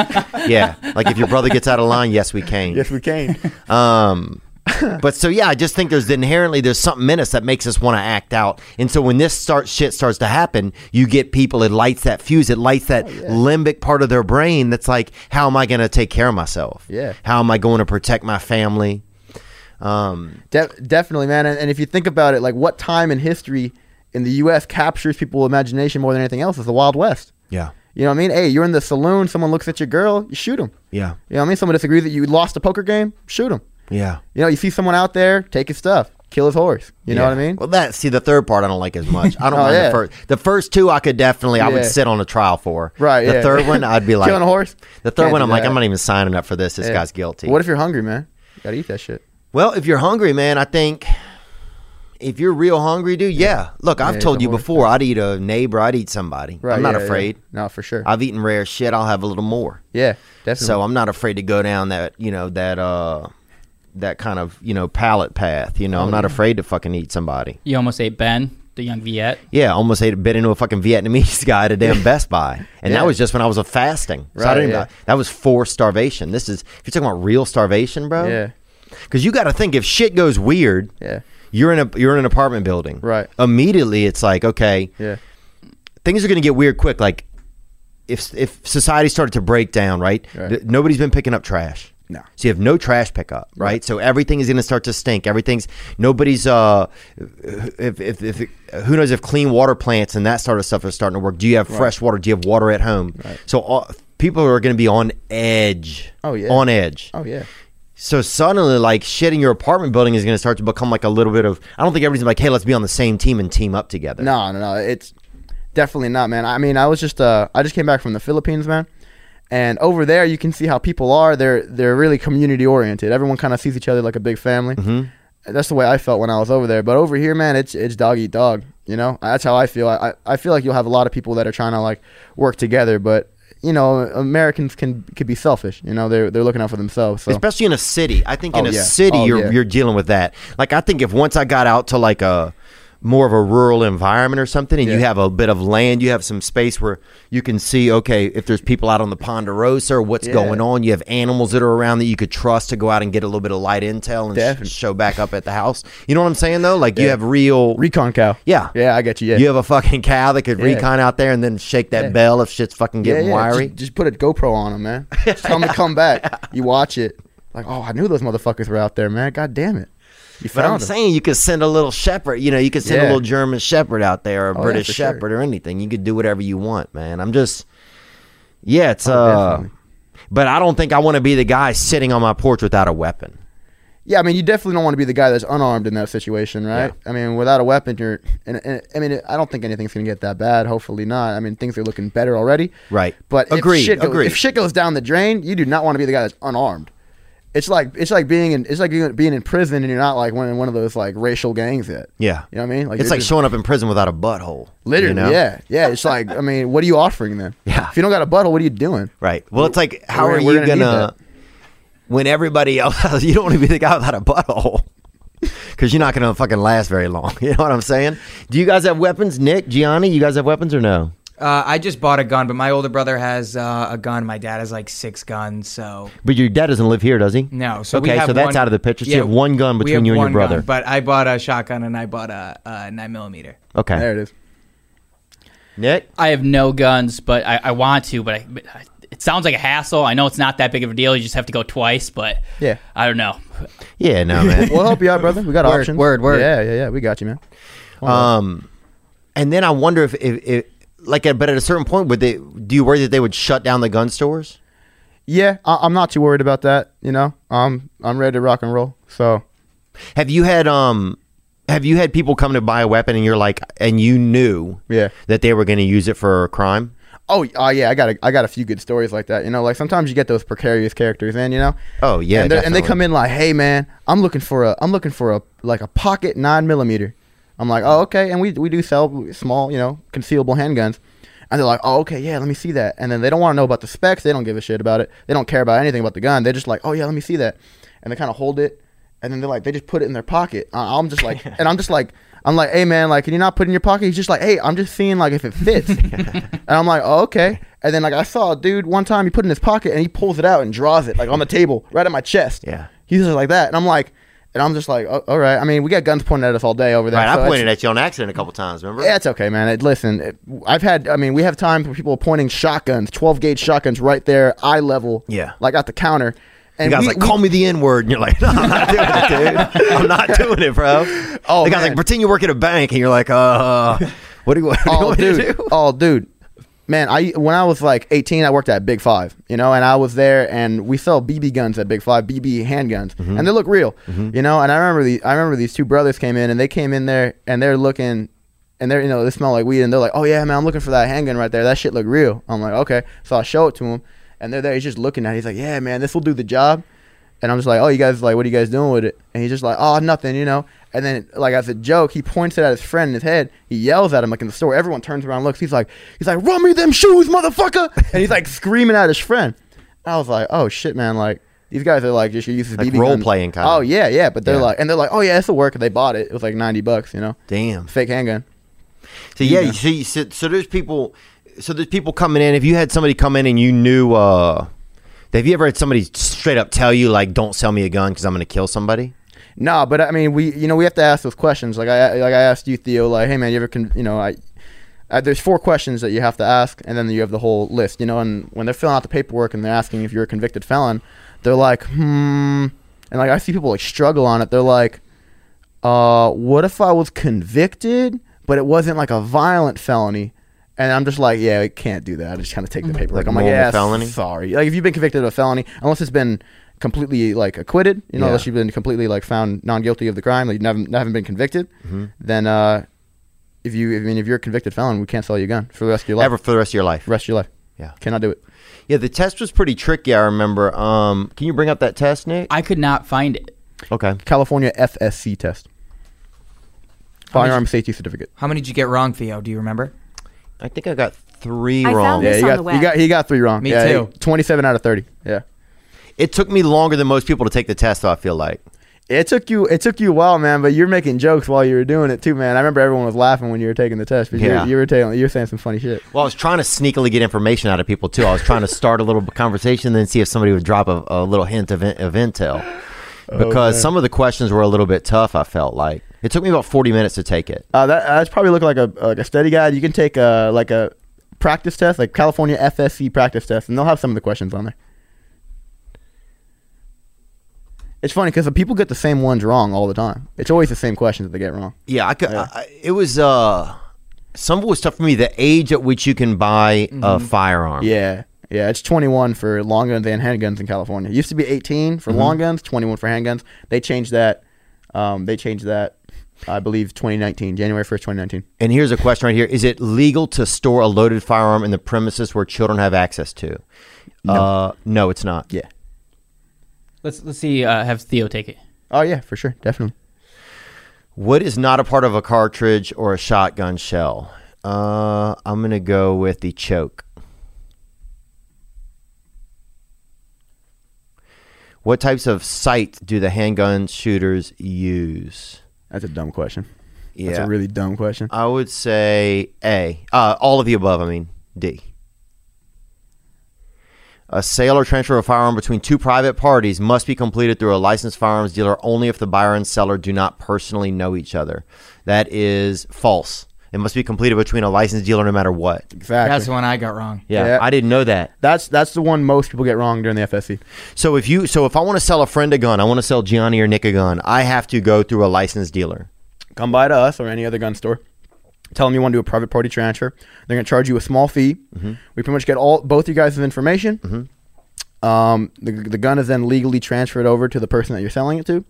yeah, like if your brother gets out of line, yes, we Cain. yes, we came. Um, but so yeah, I just think there's inherently there's something in us that makes us want to act out, and so when this start shit starts to happen, you get people. It lights that fuse. It lights that limbic part of their brain that's like, how am I going to take care of myself? Yeah. How am I going to protect my family? Um, De- definitely, man. And, and if you think about it, like what time in history in the U.S. captures people's imagination more than anything else is the Wild West. yeah, You know what I mean? Hey, you're in the saloon. Someone looks at your girl, you shoot them. yeah, You know what I mean? Someone disagrees that you lost a poker game, shoot him. Yeah. You know, you see someone out there, take his stuff, kill his horse. You know what I mean? Well, that see the third part I don't like as much. I don't Oh, mind yeah. the first. The first two I could definitely I would sit on a trial for. Right, The yeah. third one I'd be like Killing a horse? The third Can't one I'm like. I'm not even signing up for this. This Yeah. guy's guilty. What if you're hungry, man? You gotta eat that shit. Well, if you're hungry, man, I think if you're real hungry, dude, yeah. Look, I've Yeah, told you before, I'd eat a neighbor, I'd eat somebody. Right. I'm not yeah, yeah. afraid. No, for sure. I've eaten rare shit. I'll have a little more. yeah, definitely. So I'm not afraid to go down that, you know, that uh that kind of, you know, palate path. You know, I'm Oh, not afraid to fucking eat somebody. You almost ate Ben, the young Viet. Yeah, almost ate bit into a fucking Vietnamese guy at a damn Best Buy, and Yeah. that was just when I was a fasting. So I Right, didn't. yeah. That was forced starvation. This is if you're talking about real starvation, bro. yeah, Because you got to think if shit goes weird, yeah, you're in a you're in an apartment building. Right. Immediately, it's like okay, yeah. things are going to get weird quick. Like if if society started to break down, right? Right. Th- nobody's been picking up trash. No. So you have no trash pickup, right? Right. So everything is going to start to stink. Everything's nobody's uh if if, if who knows if clean water plants and that sort of stuff is starting to work. Do you have fresh water? Do you have water at home? Right. So all, people are going to be on edge. Oh, yeah. On edge. Oh yeah. So suddenly, like shit in your apartment building is going to start to become like a little bit of. I don't think everybody's like, hey, let's be on the same team and team up together. No, no, no. It's definitely not, man. I mean, I was just uh I just came back from the Philippines, man. And over there you can see how people are. They're they're really community oriented. Everyone kind of sees each other like a big family. Mhm. That's the way I felt when I was over there. But over here, man, it's it's dog eat dog. You know, that's how I feel. I I I feel like you'll have a lot of people that are trying to like work together, but you know, Americans can could be selfish. You know, they're they're looking out for themselves. So especially in a city. I think in Oh, a yeah. city Oh, you're yeah. you're dealing with that. Like I think if once I got out to like a more of a rural environment or something and you have a bit of land, you have some space where you can see okay, if there's people out on the Ponderosa or what's Yeah. going on, you have animals that are around that you could trust to go out and get a little bit of light intel and Definitely. show back up at the house. You know what I'm saying though? Like you have real recon cow. Yeah. Yeah, I get you. Yeah. You have a fucking cow that could Yeah. recon out there and then shake that Yeah. bell if shit's fucking getting wiry. Just, just put a GoPro on them, man. Just tell them to come back. You watch it. Like, oh, I knew those motherfuckers were out there, man. God damn it. You But I'm them. saying you could send a little shepherd. You know, you could send a little German shepherd out there, or a Oh, yeah, British sure. shepherd, or anything. You could do whatever you want, man. I'm just, yeah, it's Oh, uh, definitely. but I don't think I want to be the guy sitting on my porch without a weapon. Yeah, I mean, you definitely don't want to be the guy that's unarmed in that situation, right? I mean, without a weapon, you're. And, and I mean, I don't think anything's gonna get that bad. Hopefully not. I mean, things are looking better already. Right. But Agreed, If shit, goes, agreed. if shit goes down the drain, you do not want to be the guy that's unarmed. It's like it's like being in it's like being in prison and you're not like one one of those like racial gangs yet. Yeah, You know what I mean? Like it's like just- showing up in prison without a butthole. literally, you know? yeah, yeah. It's like I mean, what are you offering then? Yeah. If you don't got a butthole, what are you doing? Right. Well, it's like, how We're- are you gonna gonna? When everybody else, you don't want to be the guy without a butthole. Because you're not going to fucking last very long. You know what I'm saying? Do you guys have weapons? Nick, Gianni, you guys have weapons or no? Uh, I just bought a gun, but my older brother has uh, a gun. My dad has like six guns, so But your dad doesn't live here, does he? no. So we okay, have so that's one- out of the picture. So yeah, you have one gun between you and your brother. gun, but I bought a shotgun and I bought a, a nine millimeter. okay. There it is. Nick? I have no guns, but I, I want to. But, I, but I- it sounds like a hassle. I know it's not that big of a deal. You just have to go twice. But Yeah. I don't know. Yeah, no, man. We'll help you out, brother. We got Word, options. word, word. Yeah, yeah, yeah. We got you, man. Um, and then I wonder if, if, if like, at, but at a certain point, would they? Do you worry that they would shut down the gun stores? Yeah, I, I'm not too worried about that. You know, um, I'm ready to rock and roll. So Have you had um, have you had people come to buy a weapon and you're like, and you knew yeah. that they were going to use it for a crime? Oh, uh, yeah, I got a, I got a few good stories like that. You know, like sometimes you get those precarious characters in. You know. Oh yeah, and, and they come in like, "Hey man, I'm looking for a I'm looking for a like a pocket nine millimeter." I'm like, "Oh okay," and we we do sell small, you know, concealable handguns. And they're like, "Oh okay, yeah, let me see that." And then they don't want to know about the specs. They don't give a shit about it. They don't care about anything about the gun. They're just like, "Oh yeah, let me see that," and they kind of hold it, and then they're like, they just put it in their pocket. I- I'm just like, and I'm just like. I'm like, hey man, like, can you not put it in your pocket? He's just like, hey, I'm just seeing like if it fits. and I'm like, oh, okay. And then like I saw a dude one time he put it in his pocket and he pulls it out and draws it like on the table right at my chest. Yeah. He's just like that, and I'm like, and I'm just like, oh, all right. I mean, we got guns pointed at us all day over there. Right, so I pointed at you on accident a couple times. Remember? Yeah, it's okay, man. It, listen, it, I've had. I mean, we have time for people pointing shotguns, 12 gauge shotguns, right there, eye level. Yeah. like at the counter. The And guy's we- like, we- "Call me the N word," and you're like, "No, I'm not doing it, dude. I'm not doing it, bro." Oh, the guy's man. like, "Pretend you work at a bank," and you're like, "Uh, what do you, what do you oh want me to do?" oh dude man i when i was like 18 i worked at big five you know and i was there and we sell bb guns at big five bb handguns Mm-hmm. and they look real you know and i remember the i remember these two brothers came in and they came in there and they're looking and they're you know they smell like weed and they're like oh yeah man i'm looking for that handgun right there. That shit look real. I'm like okay. So i show it to him and they're there he's just looking at it. He's like yeah man this will do the job and I'm just like, oh, you guys like, what are you guys doing with it? And he's just like, oh, nothing, you know. And then like as a joke, he points it at his friend in his head. He yells at him like in the store. Everyone turns around, and looks. He's like, he's like, run me them shoes, motherfucker! And he's like screaming at his friend. I was like, oh shit, man, like. These guys are like just your uses Like BB role guns. playing kinda. Oh yeah, yeah. But they're Yeah. like, and they're like, oh yeah, this will work. And they bought it. It was like ninety bucks, you know, Damn. fake handgun. So yeah, you see, so, so there's people, so there's people coming in. If you had somebody come in and you knew, uh, have you ever had somebody straight up tell you like, "Don't sell me a gun because I'm going to kill somebody"? No, but I mean, we you know we have to ask those questions. Like I like I asked you, Theo. Like, hey man, you ever con- you know I. Uh, there's four questions that you have to ask, and then you have the whole list, you know. And when they're filling out the paperwork and they're asking if you're a convicted felon, they're like, hmm. And like I see people like struggle on it. They're like, uh, what if I was convicted, but it wasn't like a violent felony? And I'm just like, yeah, I can't do that. I just kind of take the paperwork. Like I'm like, yeah, felony? sorry. Like if you've been convicted of a felony, unless it's been completely like acquitted, you know, Yeah. unless you've been completely like found non guilty of the crime, like you haven't, haven't been convicted, Mm-hmm. then uh, if you, I mean, if you're a convicted felon, we can't sell you a gun for the rest of your life. Ever for the rest of your life? rest of your life. Yeah. Cannot do it. Yeah, the test was pretty tricky. I remember. Um, can you bring up that test, Nick? I could not find it. Okay. California FSC test. Firearm safety certificate. How many did you get wrong, Theo? Do you remember? I think I got three I wrong. found Yeah, This you on got, the you got, he got three wrong. Me yeah, too. he- 27 out of 30. Yeah. It took me longer than most people to take the test, though. I feel like. It took you. It took you a while, man. But you're making jokes while you were doing it too, man. I remember everyone was laughing when you were taking the test. But Yeah. you, you were telling, you were saying some funny shit. Well, I was trying to sneakily get information out of people too. I was trying to start a little conversation, then see if somebody would drop a, a little hint of, of intel. Because man. some of the questions were a little bit tough. I felt like it took me about forty minutes to take it. Uh, that that's probably looking like a like a study guide. You can take a like a practice test, like California FSC practice test, and they'll have some of the questions on there. It's funny because people get the same ones wrong all the time. It's always the same questions that they get wrong. Yeah, I could. I, it was uh, some of it was tough for me. The age at which you can buy a firearm. Yeah, yeah. It's 21 for long guns and handguns in California. It used to be 18 for long guns, 21 for handguns. They changed that. Um, they changed that. I believe 2019, January 1st, 2019. And here's a question right here: Is it legal to store a loaded firearm in the premises where children have access to? No, uh, no it's not. Yeah. Let's let's see. Uh, have Theo take it. Oh yeah, for sure, definitely. What is not a part of a cartridge or a shotgun shell? Uh, I'm gonna go with the choke. What types of sight do the handgun shooters use? That's a dumb question. Yeah, That's a really dumb question. I would say A. Uh, all of the above. I mean D. A sale or transfer of a firearm between two private parties must be completed through a licensed firearms dealer only if the buyer and seller do not personally know each other. That is false. It must be completed between a licensed dealer no matter what. Exactly. That's the one I got wrong. Yeah, Yeah. I didn't know that. That's that's the one most people get wrong during the FSC. So if you so if I want to sell a friend a gun, I want to sell Gianni or Nick a gun, I have to go through a licensed dealer. come by to us or any other gun store. Tell them you want to do a private party transfer. They're going to charge you a small fee. Mm-hmm. We pretty much get all both you guys' information. Um, the, the gun is then legally transferred over to the person that you're selling it to.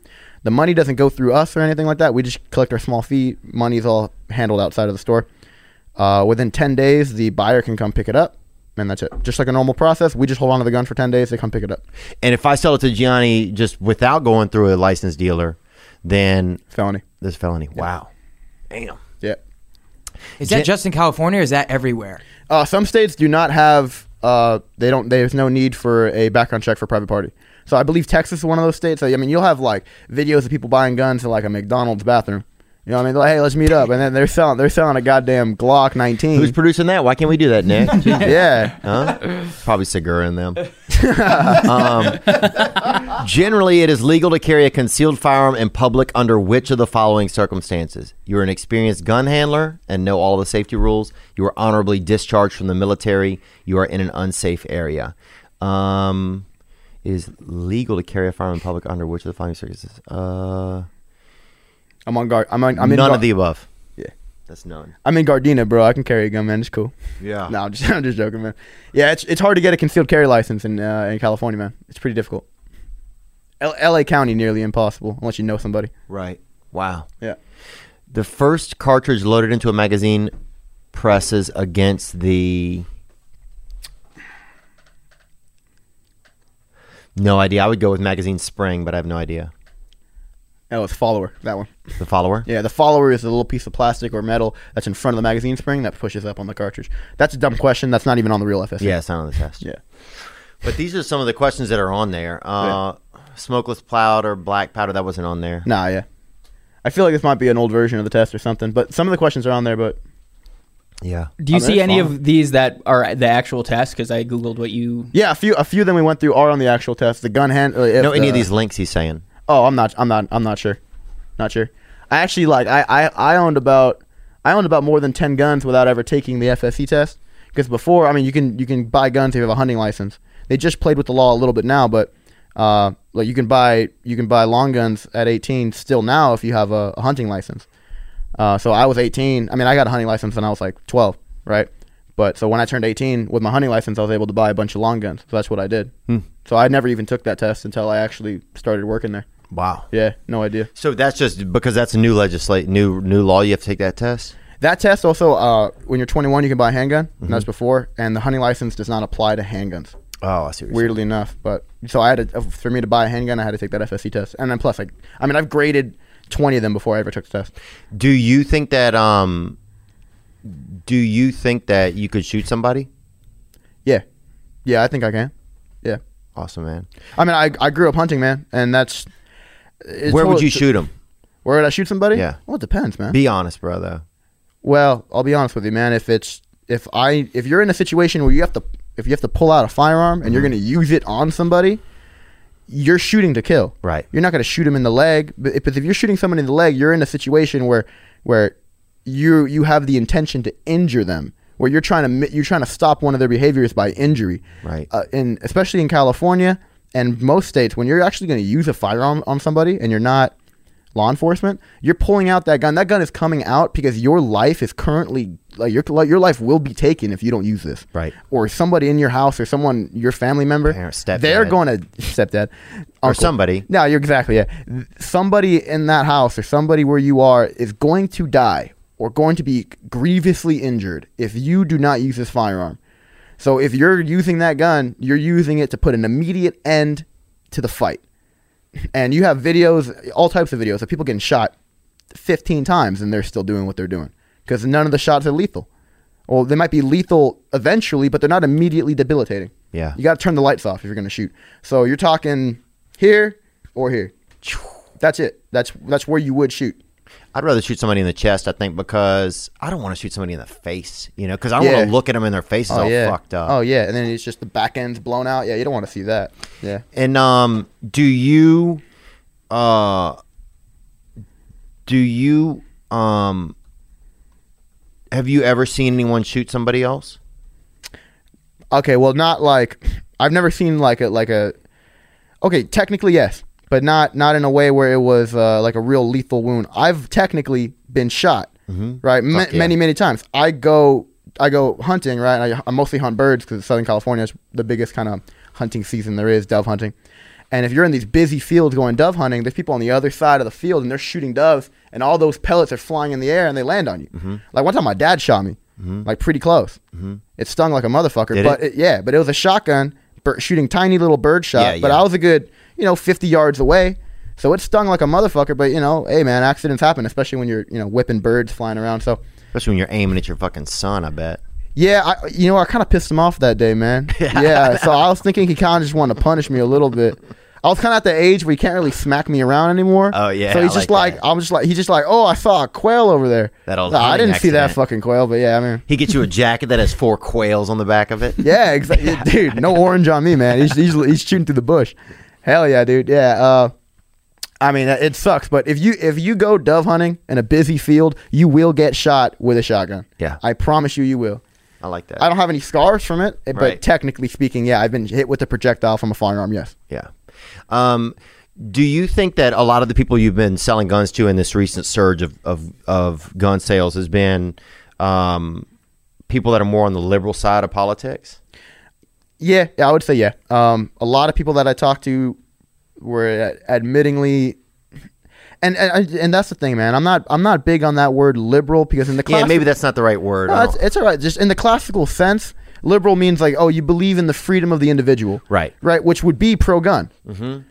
The money doesn't go through us or anything like that. We just collect our small fee. Money's all handled outside of the store. Uh, within 10 days, the buyer can come pick it up, and that's it. Just like a normal process. We just hold on to the gun for 10 days. They come pick it up. And if I sell it to Gianni just without going through a licensed dealer, then Felony. this felony. Wow. Damn. Yeah. Is that Gen- just in California or is that everywhere? Uh, some states do not have. Uh, they don't. There's no need for a background check for private party. So I believe Texas is one of those states. I mean, you'll have like videos of people buying guns in like a McDonald's bathroom. You know what I mean? They're like, hey, let's meet up, and then they're selling. They're selling a goddamn Glock 19. Who's producing that? Why can't we do that, Nick? yeah. Huh? Probably Segura in them. um, generally, it is legal to carry a concealed firearm in public under which of the following circumstances? You are an experienced gun handler and know all the safety rules. You are honorably discharged from the military. You are in an unsafe area. Um, it is legal to carry a firearm in public under which of the following circumstances? Uh, I'm on guard. I'm on. I'm in none Gar- of the above. Yeah. That's none. I'm in Gardena, bro. I can carry a gun, man. It's cool. Yeah. No, I'm just, I'm just joking, man. Yeah, it's it's hard to get a concealed carry license in uh, in California, man. It's pretty difficult. L- L.A. County nearly impossible unless you know somebody. Right. Wow. Yeah. The first cartridge loaded into a magazine presses against the. No idea. I would go with magazine spring, but I have no idea. Oh, it's follower that one. The follower. Yeah, the follower is a little piece of plastic or metal that's in front of the magazine spring that pushes up on the cartridge. That's a dumb question. That's not even on the real FSA. Yeah, it's not on the test. Yeah. But these are some of the questions that are on there. Uh, Smokeless powder, black powder, that wasn't on there. Nah, yeah. I feel like this might be an old version of the test or something, but some of the questions are on there. But Yeah. Do you Oh, see any fine. of these that are the actual test? Because I googled what you. yeah, a few a few of them we went through are on the actual test. The gun hand. Uh, if No, any of these links he's saying. Oh, I'm not. I'm not. I'm not sure. Not sure. I actually like. I, I I owned about. I owned about more than ten guns without ever taking the FSC test. Because before, I mean, you can you can buy guns if you have a hunting license. They just played with the law a little bit now, but uh, like you can buy you can buy long guns at 18 still now if you have a, a hunting license. Uh, so I was 18. I mean, I got a hunting license when I was like 12, right? But so when I turned 18 with my hunting license, I was able to buy a bunch of long guns. So that's what I did. So I never even took that test until I actually started working there. Wow. Yeah, no idea. So that's just because that's a new legislate new new law. You have to take that test. That test also, uh, when you're 21, you can buy a handgun. Mm-hmm. that's before, and the hunting license does not apply to handguns. Oh, I see. Weirdly enough, but so I had to, for me to buy a handgun, I had to take that FSC test, and then plus, like, I mean, I've graded 20 of them before I ever took the test. Do you think that um, do you think that you could shoot somebody? Yeah, yeah, I think I can. Yeah, Awesome, man. I mean, I I grew up hunting, man, and that's. Where would totally- you shoot them? Where would I shoot somebody? Yeah. Well, it depends, man. Be honest, bro. Though. Well, I'll be honest with you, man. If it's if I if you're in a situation where you have to if you have to pull out a firearm and you're Mm-hmm. going to use it on somebody, you're shooting to kill. Right. You're not going to shoot him in the leg, but if, but if you're shooting someone in the leg, you're in a situation where where you you have the intention to injure them, where you're trying to you're trying to stop one of their behaviors by injury. Right. Uh, and especially in California and most states, when you're actually going to use a firearm on somebody and you're not law enforcement, you're pulling out that gun. That gun is coming out because your life is currently like your your life will be taken if you don't use this. Right. Or somebody in your house or someone your family member. Parent, stepdad. They're going to stepdad Or uncle. somebody. No, you're exactly yeah. Somebody in that house or somebody where you are is going to die or going to be grievously injured if you do not use this firearm. So if you're using that gun, you're using it to put an immediate end to the fight. And you have videos, all types of videos of people getting shot 15 times and they're still doing what they're doing because none of the shots are lethal. Well, they might be lethal eventually, but they're not immediately debilitating. Yeah. You got to turn the lights off if you're going to shoot. So you're talking here or here. That's it. That's that's where you would shoot. I'd rather shoot somebody in the chest. I think because I don't want to shoot somebody in the face. You know, because I Yeah. want to look at them and their faces all yeah. fucked up. Oh yeah, and then it's just the back end's blown out. Yeah, you don't want to see that. Yeah. And um, do you, uh, do you um, have you ever seen anyone shoot somebody else? Okay, well, not like I've never seen like a like a. Okay, technically yes. But not not in a way where it was uh, like a real lethal wound. I've technically been shot, right, Ma- yeah. many many times. I go I go hunting, right. I, I mostly hunt birds because Southern California is the biggest kind of hunting season there is, dove hunting. And if you're in these busy fields going dove hunting, there's people on the other side of the field and they're shooting doves, and all those pellets are flying in the air and they land on you. Mm-hmm. Like one time, my dad shot me, like pretty close. It stung like a motherfucker, Did but it? it, yeah, but it was a shotgun shooting tiny little bird shot. Yeah, But. I was a good, you know, 50 yards away. So it stung like a motherfucker. But, you know, hey, man, accidents happen, especially when you're, you know, whipping birds flying around. So, Especially when you're aiming at your fucking son, I bet. yeah, I, you know, I kind of pissed him off that day, man. yeah. yeah So I was thinking he kind of just wanted to punish me a little bit. I was kind of at the age where he can't really smack me around anymore. Oh, yeah, So he's I just like like. I'm just like, he's just like, oh, I saw a quail over there. That old Nah, I didn't see that fucking quail, but yeah, I mean, He gets you a jacket that has four quails on the back of it. Yeah, exactly, dude. No orange on me, man. He's, he's he's shooting through the bush. Hell yeah, dude. Yeah. Uh, I mean, it sucks, but if you if you go dove hunting in a busy field, you will get shot with a shotgun. Yeah. I promise you, you will. I like that. I don't have any scars from it, but Right. technically speaking, yeah, I've been hit with a projectile from a firearm. Yes. Yeah. Um, do you think that a lot of the people you've been selling guns to in this recent surge of, of, of gun sales has been um, people that are more on the liberal side of politics? Yeah, yeah, I would say yeah. Um, a lot of people that I talked to were admittingly, and, and and that's the thing, man. I'm not I'm not big on that word liberal because in the Yeah, maybe that's not the right word. No, it's, it's all right. Just in the classical sense, liberal means like, oh, you believe in the freedom of the individual, Right. Right, which would be pro-gun. Mm-hmm.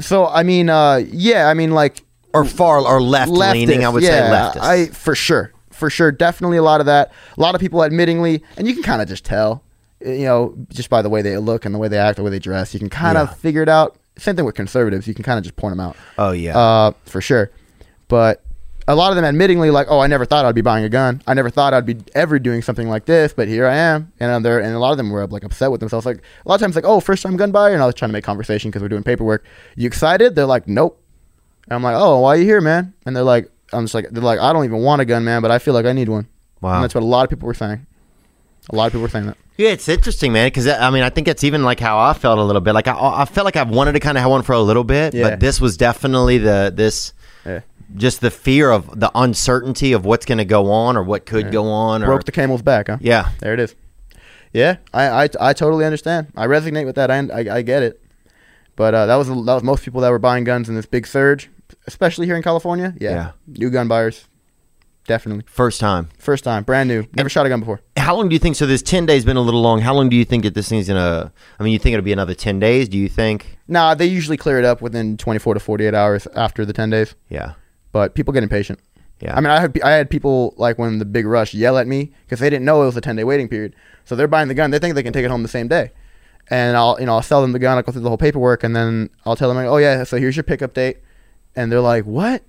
So I mean, uh, yeah, I mean like or far or left leaning, I would yeah, say leftist. I for sure, for sure, definitely a lot of that. A lot of people admittingly, and you can kind of just tell, you know, just by the way they look and the way they act, the way they dress, you can kind of Yeah. figure it out. Same thing with conservatives, you can kind of just point them out. oh, yeah. Uh, for sure. But a lot of them admittingly like, oh, I never thought I'd be buying a gun. I never thought I'd be ever doing something like this, but here I am. And uh, they're, and a lot of them were like upset with themselves. Like a lot of times, like, oh, first time gun buyer, and I was trying to make conversation because we're doing paperwork. You excited? They're like, nope. And I'm like, oh, why are you here, man? And they're like, I'm just like, they're like, I don't even want a gun, man, but I feel like I need one. Wow. And that's what a lot of people were saying. A lot of people were saying that. Yeah, it's interesting, man. Because I mean, I think it's even like how I felt a little bit. Like I, I felt like I've wanted to kind of have one for a little bit, Yeah. but this was definitely the this Yeah. just the fear of the uncertainty of what's going to go on or what could go on. Or Broke the camel's back, huh? yeah, There it is. Yeah, I, I, I totally understand. I resonate with that. I, I, I get it. But uh, that was that was most people that were buying guns in this big surge, especially here in California. Yeah, Yeah. new gun buyers, definitely first time. first time, brand new, never shot a gun before. How long do you think? So this ten days been a little long. How long do you think that this thing's gonna? I mean, you think it'll be another ten days? Do you think? Nah, they usually clear it up within 24 to 48 hours after the 10 days. Yeah, But people get impatient. yeah. I mean, I had I had people like when the big rush yell at me because they didn't know it was a ten day waiting period. So they're buying the gun. They think they can take it home the same day, and I'll you know I'll sell them the gun. I'll go through the whole paperwork, and then I'll tell them like, oh yeah, so here's your pickup date, and they're like, what?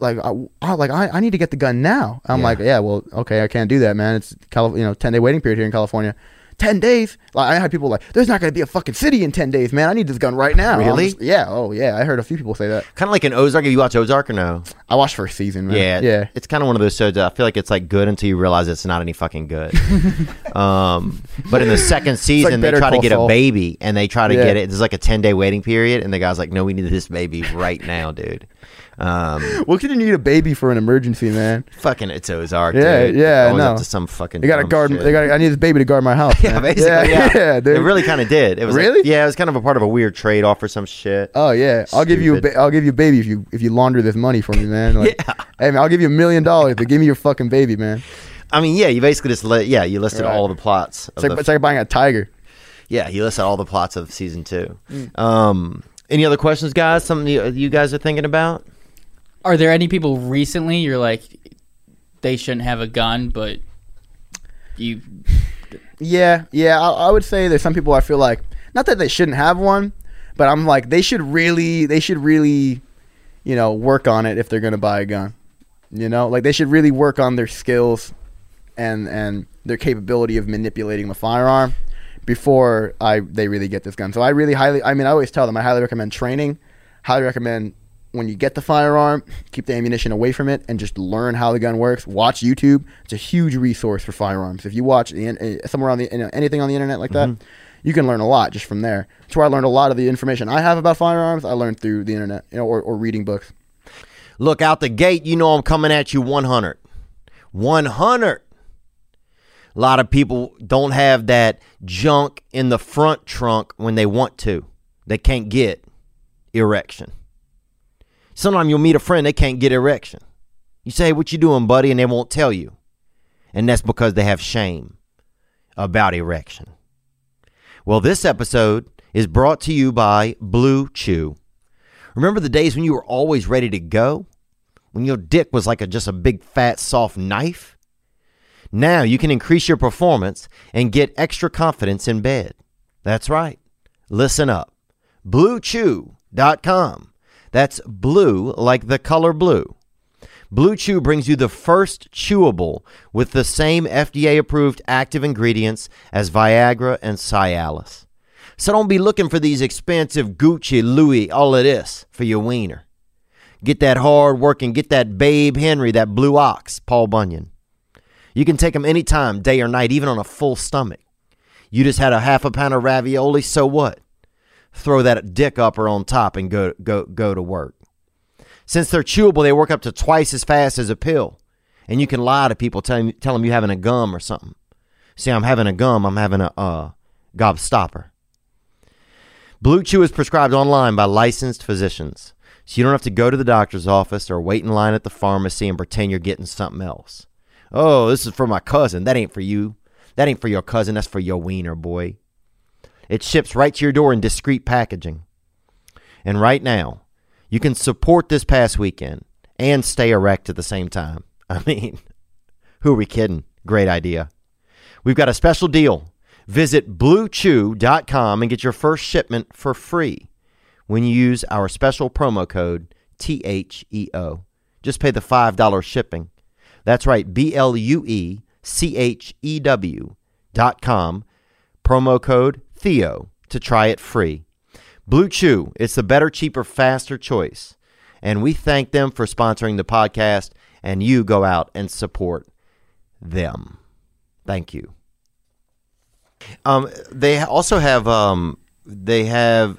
Like, I, I- like I, I need to get the gun now. I'm Yeah. like, yeah, well, okay, I can't do that, man. It's Cali- you know ten day waiting period here in California. Ten days? Like I had people like, there's not going to be a fucking city in ten days, man. I need this gun right now. Really? just- yeah. Oh yeah. I heard a few people say that. kind of like an Ozark. Have you watch Ozark or no? I watched first season, man. Yeah, Yeah. It's kind of one of those shows that I feel like it's like good until you realize it's not any fucking good. um, but in the second season, they try to get a baby, and they try to Yeah. get it. There's like a ten day waiting period, and the guy's like, "No, we need this baby right now, dude." Um, What could you need a baby for an emergency, man? fucking, it's Ozark. Yeah, dude. yeah, Always know. Up to some fucking. They got to guard. shit. They got. I need this baby to guard my house. Yeah, man. basically. Yeah, yeah, dude. It really kind of did. It was like- Really? yeah, it was kind of a part of a weird trade off or some shit. Oh yeah, I'll give you. A ba- I'll give you a baby if you if you launder this money for me, man. Like, Yeah. Hey man, I'll give you a million dollars, but give me your fucking baby, man. I mean, yeah, you basically just let. Yeah, you listed Right. all the plots. Of It's like, the it's like buying a tiger. Yeah, he listed all the plots of season two. Mm. Um, any other questions, guys? Something you, you guys are thinking about? Are there any people recently you're like they shouldn't have a gun, but you Yeah, yeah. I, I would say there's some people I feel like not that they shouldn't have one, but I'm like they should really they should really, you know, work on it if they're gonna buy a gun. You know, like they should really work on their skills and and their capability of manipulating the firearm before I they really get this gun. So I really highly I mean I always tell them I highly recommend training. Highly recommend when you get the firearm, keep the ammunition away from it and just learn how the gun works. Watch YouTube. It's a huge resource for firearms. If you watch the, uh, somewhere on the you know, anything on the internet like that, you can learn a lot just from there. That's where I learned a lot of the information I have about firearms. I learned through the internet, you know, or, or reading books. Look out the gate, you know I'm coming at you 100. 100. A lot of people don't have that junk in the front trunk when they want to. They can't get erection. Sometimes you'll meet a friend, they can't get erection. You say, What you doing, buddy? And they won't tell you. And that's because they have shame about erection. Well, this episode is brought to you by Blue Chew. Remember the days when you were always ready to go? When your dick was like a, just a big, fat, soft knife? Now you can increase your performance and get extra confidence in bed. That's right. Listen up. BlueChew.com. That's blue like the color blue. Blue Chew brings you the first chewable with the same FDA approved active ingredients as Viagra and Cialis. So don't be looking for these expensive Gucci, Louis, all of this for your wiener. Get that hard working, get that Babe Henry, that blue ox, Paul Bunyan. You can take them anytime, day or night, even on a full stomach. You just had a half a pound of ravioli, so what? Throw that dick upper on top and go go go to work. Since they're chewable, they work up to twice as fast as a pill. And you can lie to people, tell them, tell them you're having a gum or something. See, I'm having a gum, I'm having a uh, gobstopper. Blue Chew is prescribed online by licensed physicians, so you don't have to go to the doctor's office or wait in line at the pharmacy and pretend you're getting something else. Oh, this is for my cousin. That ain't for you. That ain't for your cousin. That's for your wiener, boy. It ships right to your door in discreet packaging. And right now, you can support this past weekend and stay erect at the same time. I mean, who are we kidding? Great idea. We've got a special deal. Visit bluechew.com and get your first shipment for free when you use our special promo code THEO. Just pay the $5 shipping. That's right, B L U E C H E W dot com, promo code Theo to try it free. Blue Chew, it's the better, cheaper, faster choice. And we thank them for sponsoring the podcast, and you go out and support them. Thank you. Um, they also have um, they have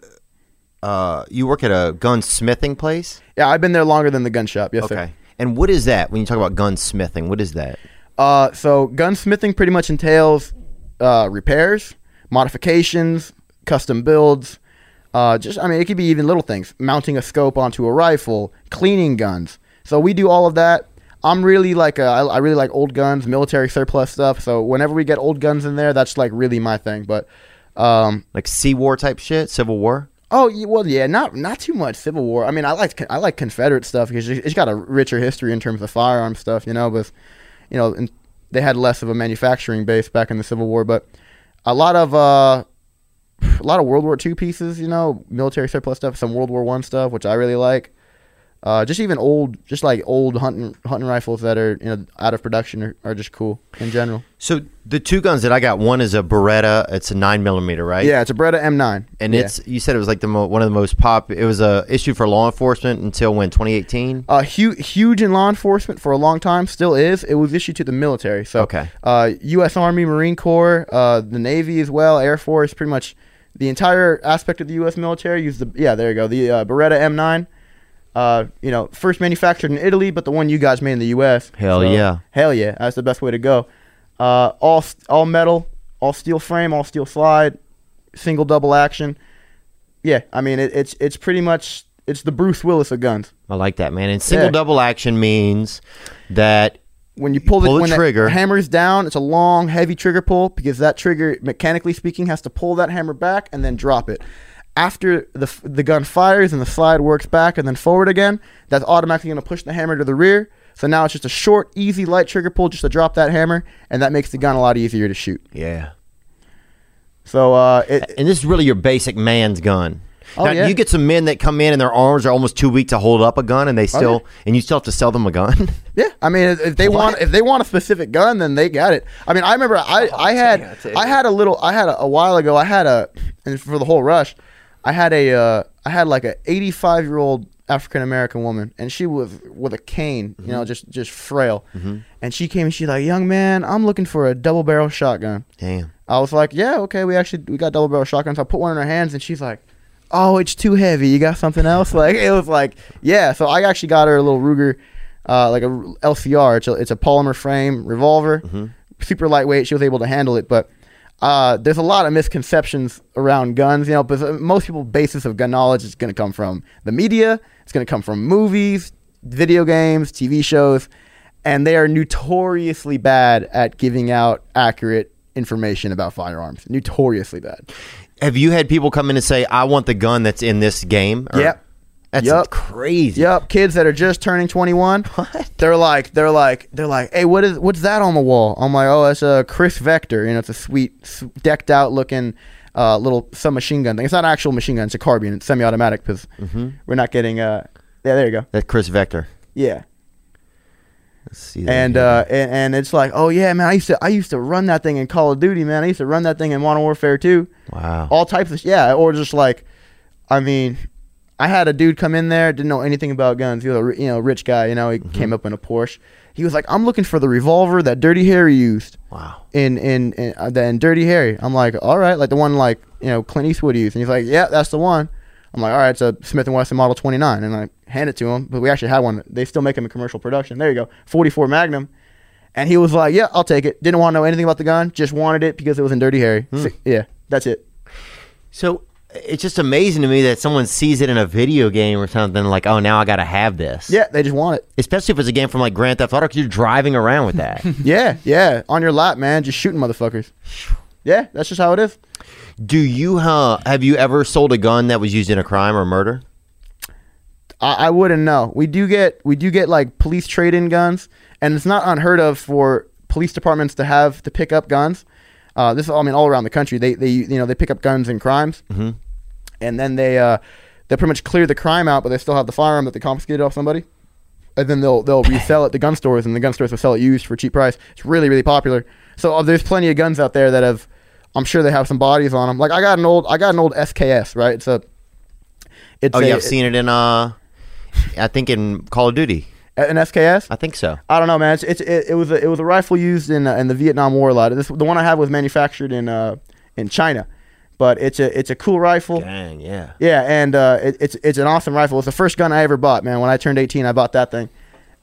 uh, you work at a gunsmithing place. Yeah, I've been there longer than the gun shop. Yes, sir. Okay. And what is that when you talk about gunsmithing? What is that? Uh, so gunsmithing pretty much entails uh, repairs, modifications, custom builds. Uh, just I mean, it could be even little things: mounting a scope onto a rifle, cleaning guns. So we do all of that. I'm really like a, I, I really like old guns, military surplus stuff. So whenever we get old guns in there, that's like really my thing. But um, Like Sea War type shit, Civil War. Oh well, yeah, not not too much Civil War. I mean, I like I like Confederate stuff because it's got a richer history in terms of firearm stuff, you know. But you know, and they had less of a manufacturing base back in the Civil War, but a lot of uh, a lot of World War II pieces, you know, military surplus stuff, some World War One stuff, which I really like. Uh, just even old, just like old hunting hunting rifles that are you know out of production are, are just cool in general. So the two guns that I got, one is a Beretta. It's a nine millimeter, right? Yeah, it's a Beretta M9, And Yeah. it's you said it was like the mo- one of the most pop. It was a issue for law enforcement until when 2018. Uh, hu- huge in law enforcement for a long time, still is. It was issued to the military. So, Okay. uh, U.S. Army, Marine Corps, uh, the Navy as well, Air Force, pretty much the entire aspect of the U.S. military used the yeah, there you go, the uh, Beretta M9. Uh, you know, first manufactured in Italy, but the one you guys made in the U.S. Hell yeah. hell yeah, that's the best way to go. Uh, all all metal, all steel frame, all steel slide, single double action. Yeah, I mean it, it's it's pretty much it's the Bruce Willis of guns. I like that, man. And single Yeah. double action means that when you pull, pull the, the when the trigger. hammer's down, it's a long, heavy trigger pull because that trigger, mechanically speaking, has to pull that hammer back and then drop it. After the the gun fires and the slide works back and then forward again, that's automatically going to push the hammer to the rear. So now it's just a short, easy, light trigger pull just to drop that hammer, and that makes the gun a lot easier to shoot. yeah. So uh, it, And this is really your basic man's gun. Oh, now, yeah. You get some men that come in and their arms are almost too weak to hold up a gun, and they still and you still have to sell them a gun. Yeah, I mean, if they want if they want a specific gun, then they got it. I mean, I remember I, I had I had a little I had a, a while ago I had a and for the whole rush, I had a uh, I had like a 85 year old African American woman, and she was with a cane, you know, just just frail. And she came and she's like, "Young man, I'm looking for a double barrel shotgun." Damn. I was like, "Yeah, okay, we actually we got double barrel shotguns." I put one in her hands, and she's like, "Oh, it's too heavy. You got something else?" Like it was like, yeah. So I actually got her a little Ruger, uh, like a LCR. It's a it's a polymer frame revolver, super lightweight. She was able to handle it, but. Uh, there's a lot of misconceptions around guns, you know, but most people's basis of gun knowledge is going to come from the media. It's going to come from movies, video games, TV shows, and they are notoriously bad at giving out accurate information about firearms. Notoriously bad. Have you had people come in and say, "I want the gun that's in this game"? Or- Yep. That's Yep. crazy. Yep, kids that are just turning 21. What? They're like, they're like, they're like, hey, what is, what's that on the wall? I'm like, oh, that's a Kriss Vector. You know, it's a sweet, decked out looking uh, little submachine gun thing. It's not an actual machine gun. It's a carbine. It's semi-automatic because we're not getting. Uh, yeah, there you go. That Kriss Vector. Yeah, Let's see that and here. uh, and, and it's like, oh yeah, man, I used to, I used to run that thing in Call of Duty, man. I used to run that thing in Modern Warfare 2. wow. all types of yeah, or just like, I mean, I had a dude come in there didn't know anything about guns. He was a you know rich guy. You know, he came up in a Porsche. He was like, I'm looking for the revolver that Dirty Harry used wow. in in in, uh, in Dirty Harry. I'm like, all right, like the one like you know Clint Eastwood used, and he's like, yeah, that's the one. I'm like, all right, it's a Smith and Wesson Model 29, and I hand it to him. But we actually had one. They still make them in commercial production. There you go, 44 Magnum. And he was like, yeah, I'll take it. Didn't want to know anything about the gun. Just wanted it because it was in Dirty Harry. So- yeah, that's it. So it's just amazing to me that someone sees it in a video game or something like, "Oh, now I got to have this." Yeah, they just want it. Especially if it's a game from like Grand Theft Auto, you're driving around with that. Yeah, yeah, on your lap, man, just shooting motherfuckers. Yeah, that's just how it is. Do you uh, have you ever sold a gun that was used in a crime or murder? I, I wouldn't know. We do get we do get like police trade-in guns, and it's not unheard of for police departments to have to pick up guns. Uh, this is I mean all around the country. They they you know they pick up guns and crimes, Mhm. and then they uh, they pretty much clear the crime out, but they still have the firearm that they confiscated off somebody. And then they'll they'll resell it to gun stores, and the gun stores will sell it used for a cheap price. It's really really popular. So uh, there's plenty of guns out there that have, I'm sure they have some bodies on them. Like I got an old I got an old SKS, right? It's a it's Oh, a, yeah, I've seen it in uh, I think in Call of Duty. An SKS. I think so. I don't know, man. It's, it's it, it was a, it was a rifle used in uh, in the Vietnam War a lot. This the one I have was manufactured in uh in China, but it's a it's a cool rifle. Dang, yeah. Yeah, and uh, it, it's it's an awesome rifle. It's the first gun I ever bought, man. When I turned 18, I bought that thing,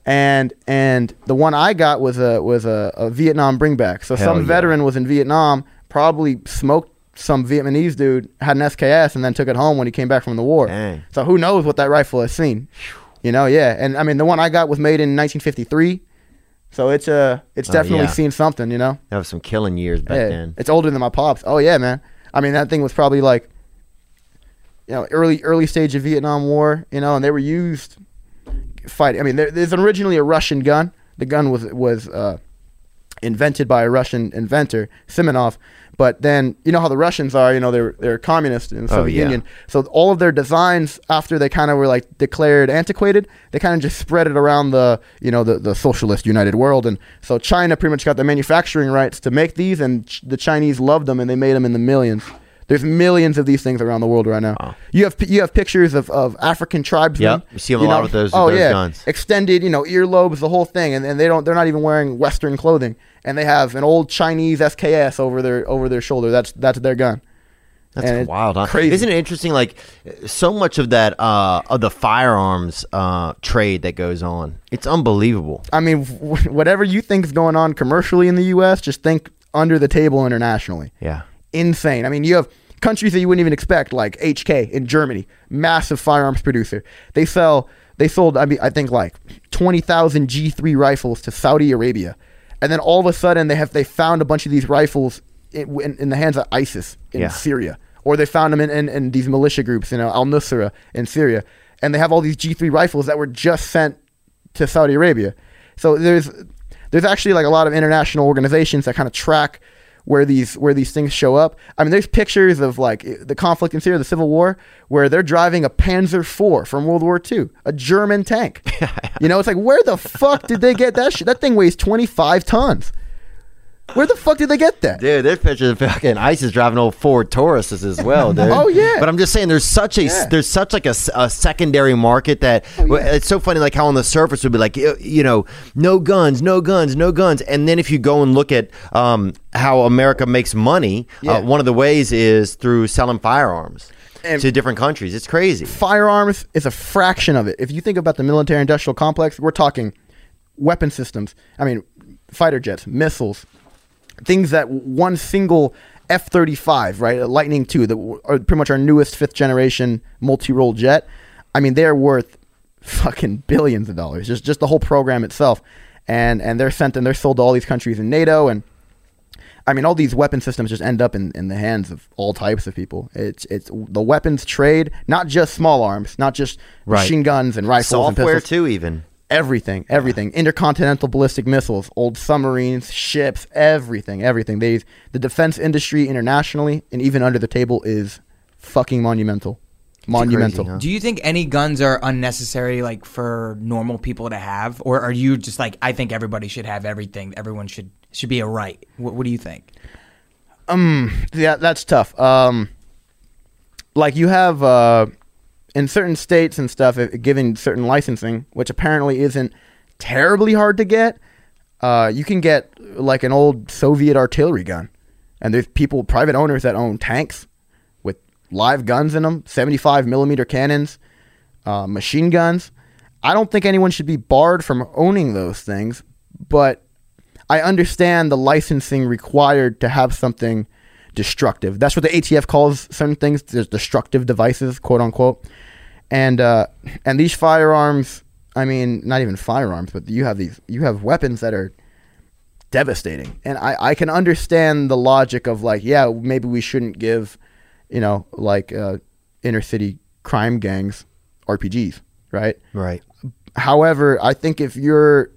and and the one I got was a was a, a Vietnam bringback. So Hell some yeah. veteran was in Vietnam, probably smoked some Vietnamese dude, had an SKS, and then took it home when he came back from the war. Dang. So who knows what that rifle has seen? You know, yeah. And I mean, the one I got was made in 1953, so it's uh it's Oh, definitely yeah. seen something. You know. That was some killing years back Yeah, then. It's older than my pops. Oh yeah, man. I mean that thing was probably like you know, early early stage of Vietnam War, you know, and they were used fighting. I mean, there, there's originally a Russian gun. The gun was was uh, invented by a Russian inventor, Simonov. But then you know how the Russians are. You know, they're they're communist in the Oh, Soviet yeah. Union. So all of their designs, after they kind of were like declared antiquated, they kind of just spread it around the you know the the socialist United World. And so China pretty much got the manufacturing rights to make these, and ch- the Chinese loved them, and they made them in the millions. There's millions of these things around the world right now. Wow. You have you have pictures of, of African tribesmen. Yep, you see 'em a lot with those- Oh with those yeah, guns. extended, you know, earlobes, the whole thing, and, and they don't they're not even wearing Western clothing, and they have an old Chinese SKS over their over their shoulder. That's that's their gun. That's wild, huh? crazy. Isn't it interesting? Like, so much of that uh, of the firearms uh, trade that goes on, it's unbelievable. I mean, whatever you think is going on commercially in the U.S., just think under the table internationally. Yeah, Insane. I mean, you have countries that you wouldn't even expect, like HK in Germany, massive firearms producer. They sell, they sold, I mean, I think like twenty thousand G3 rifles to Saudi Arabia, and then all of a sudden they have they found a bunch of these rifles in, in, in the hands of ISIS in Yeah. Syria, or they found them in, in, in these militia groups, you know, Al Nusra in Syria, and they have all these G3 rifles that were just sent to Saudi Arabia. So there's there's actually like a lot of international organizations that kind of track where these where these things show up. I mean, there's pictures of like the conflict in Syria, the civil war, where they're driving a Panzer IV from World War II, a German tank. you know, it's like where the fuck did they get that shit? That thing weighs 25 tons. Where the fuck did they get that? Dude, there's pictures of fucking ISIS driving old Ford Tauruses as well, dude. Oh, yeah. But I'm just saying, there's such a Yeah. Oh, there's such like a, a secondary market that it's so funny. Like how on the surface would be like, you know, no guns, no guns, no guns, and then if you go and look at um, how America makes money, Yeah. uh, one of the ways is through selling firearms And- to different countries. It's crazy. Firearms is a fraction of it. If you think about the military industrial complex, we're talking weapon systems. I mean, fighter jets, missiles, things that one single F 35, right? Lightning II, that are pretty much our newest fifth generation multi role jet. I mean, they're worth fucking billions of dollars, just, just the whole program itself. And, and they're sent and they're sold to all these countries in NATO. And I mean, all these weapon systems just end up in, in the hands of all types of people. It's it's the weapons trade, not just small arms, not just Right. machine guns and rifles and Software pistols. too, even. Everything, everything. Intercontinental ballistic missiles, old submarines, ships, everything, everything. They the defense industry internationally and even under the table is fucking monumental. Monumental. huh? Do you think any guns are unnecessary, like for normal people to have, or are you just like I think everybody should have everything? Everyone should should be a right. What, what do you think? Um, Yeah, that's tough. Um, like you have uh, in certain states and stuff, if, given certain licensing, which apparently isn't terribly hard to get. Uh, you can get like an old Soviet artillery gun, and there's people, private owners that own tanks with live guns in them, 75 millimeter cannons, uh, machine guns. I don't think anyone should be barred from owning those things, but I understand the licensing required to have something destructive. That's what the ATF calls certain things. There's destructive devices, quote unquote. And uh, and these firearms, I mean, not even firearms, but you have these, you have weapons that are devastating. And I, I can understand the logic of like, yeah, maybe we shouldn't give, you know, like uh, inner city crime gangs RPGs, right? Right. However, I think if you're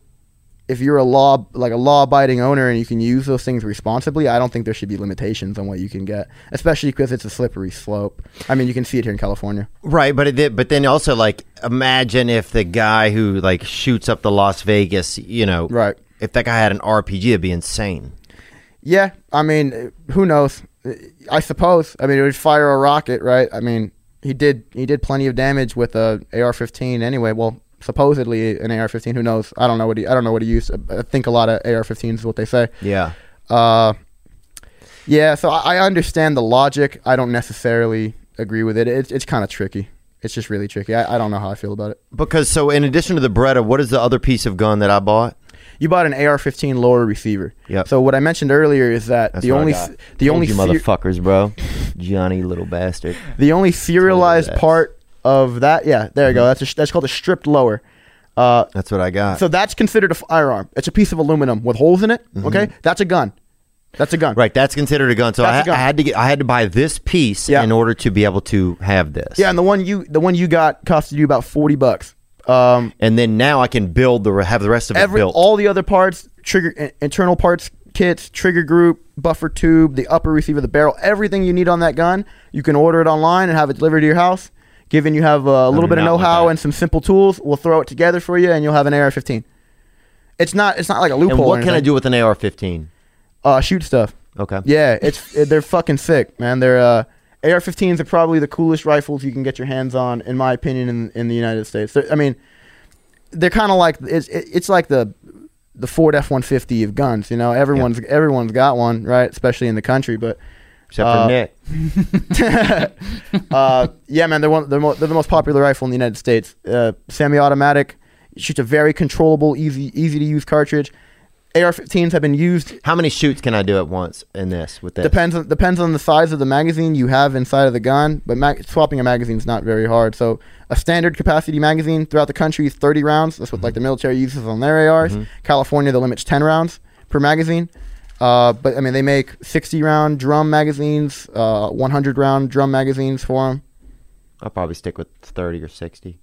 if you're a law like a law abiding owner and you can use those things responsibly, I don't think there should be limitations on what you can get, especially because it's a slippery slope. I mean, you can see it here in California. Right, but it, but then also like imagine if the guy who like shoots up the Las Vegas, you know, Right. If that guy had an RPG, it'd be insane. Yeah, I mean, who knows? I suppose. I mean, it would fire a rocket, right? I mean, he did he did plenty of damage with a AR-15 anyway. Well, supposedly an AR-15. Who knows? I don't know what he I don't know what he used. I think a lot of AR-15s is what they say. Yeah. Uh, yeah, so I, I understand the logic. I don't necessarily agree with it. It's it's kind of tricky. It's just really tricky. I, I don't know how I feel about it. Because so in addition to the Beretta, what is the other piece of gun that I bought? You bought an AR-15 lower receiver. Yep. So what I mentioned earlier is that That's the only the Told only you motherfuckers, bro. Johnny, little bastard. the only serialized part of that. Yeah, there you go. That's a, that's called a stripped lower. Uh, That's what I got. so that's considered a firearm. It's a piece of aluminum with holes in it. Okay, that's a gun. That's a gun. Mm-hmm. right, that's considered a gun. So I, That's a gun. I had to get, I had to buy this piece Yeah. in order to be able to have this. Yeah, and the one you the one you got costed you about forty bucks. Um, And then now I can build the re- have the rest of it built. all the other parts, trigger internal parts kits, trigger group, buffer tube, the upper receiver, the barrel, everything you need on that gun, you can order it online and have it delivered to your house. Given you have a little bit of know-how and some simple tools, we'll throw it together for you, and you'll have an AR-15. It's not it's not like a loophole. and what can I do with an AR-15? Uh, shoot stuff. Okay. Yeah, it's it, they're fucking sick, man. They're uh, AR-15s are probably the coolest rifles you can get your hands on, in my opinion, in in the United States. They're, I mean, they're kind of like it's it- it's like the the Ford F-150 of guns. You know, everyone's everyone's got one, right? Especially in the country, but. Except Uh, for Nick. uh, yeah, man, they're one. They're, mo- they're the most popular rifle in the United States. Uh, semi-automatic, shoots a very controllable, easy, easy to use cartridge. AR-15s have been used How many shoots can I do at once in this with this? Depends on depends on the size of the magazine you have inside of the gun, but mag- swapping a magazine is not very hard. So a standard capacity magazine throughout the country is 30 rounds. That's what like the military uses on their ARs. California, the limit's 10 rounds per magazine. Uh, but I mean, they make 60 round drum magazines, uh, 100 round drum magazines for them. I'll probably stick with 30 or 60.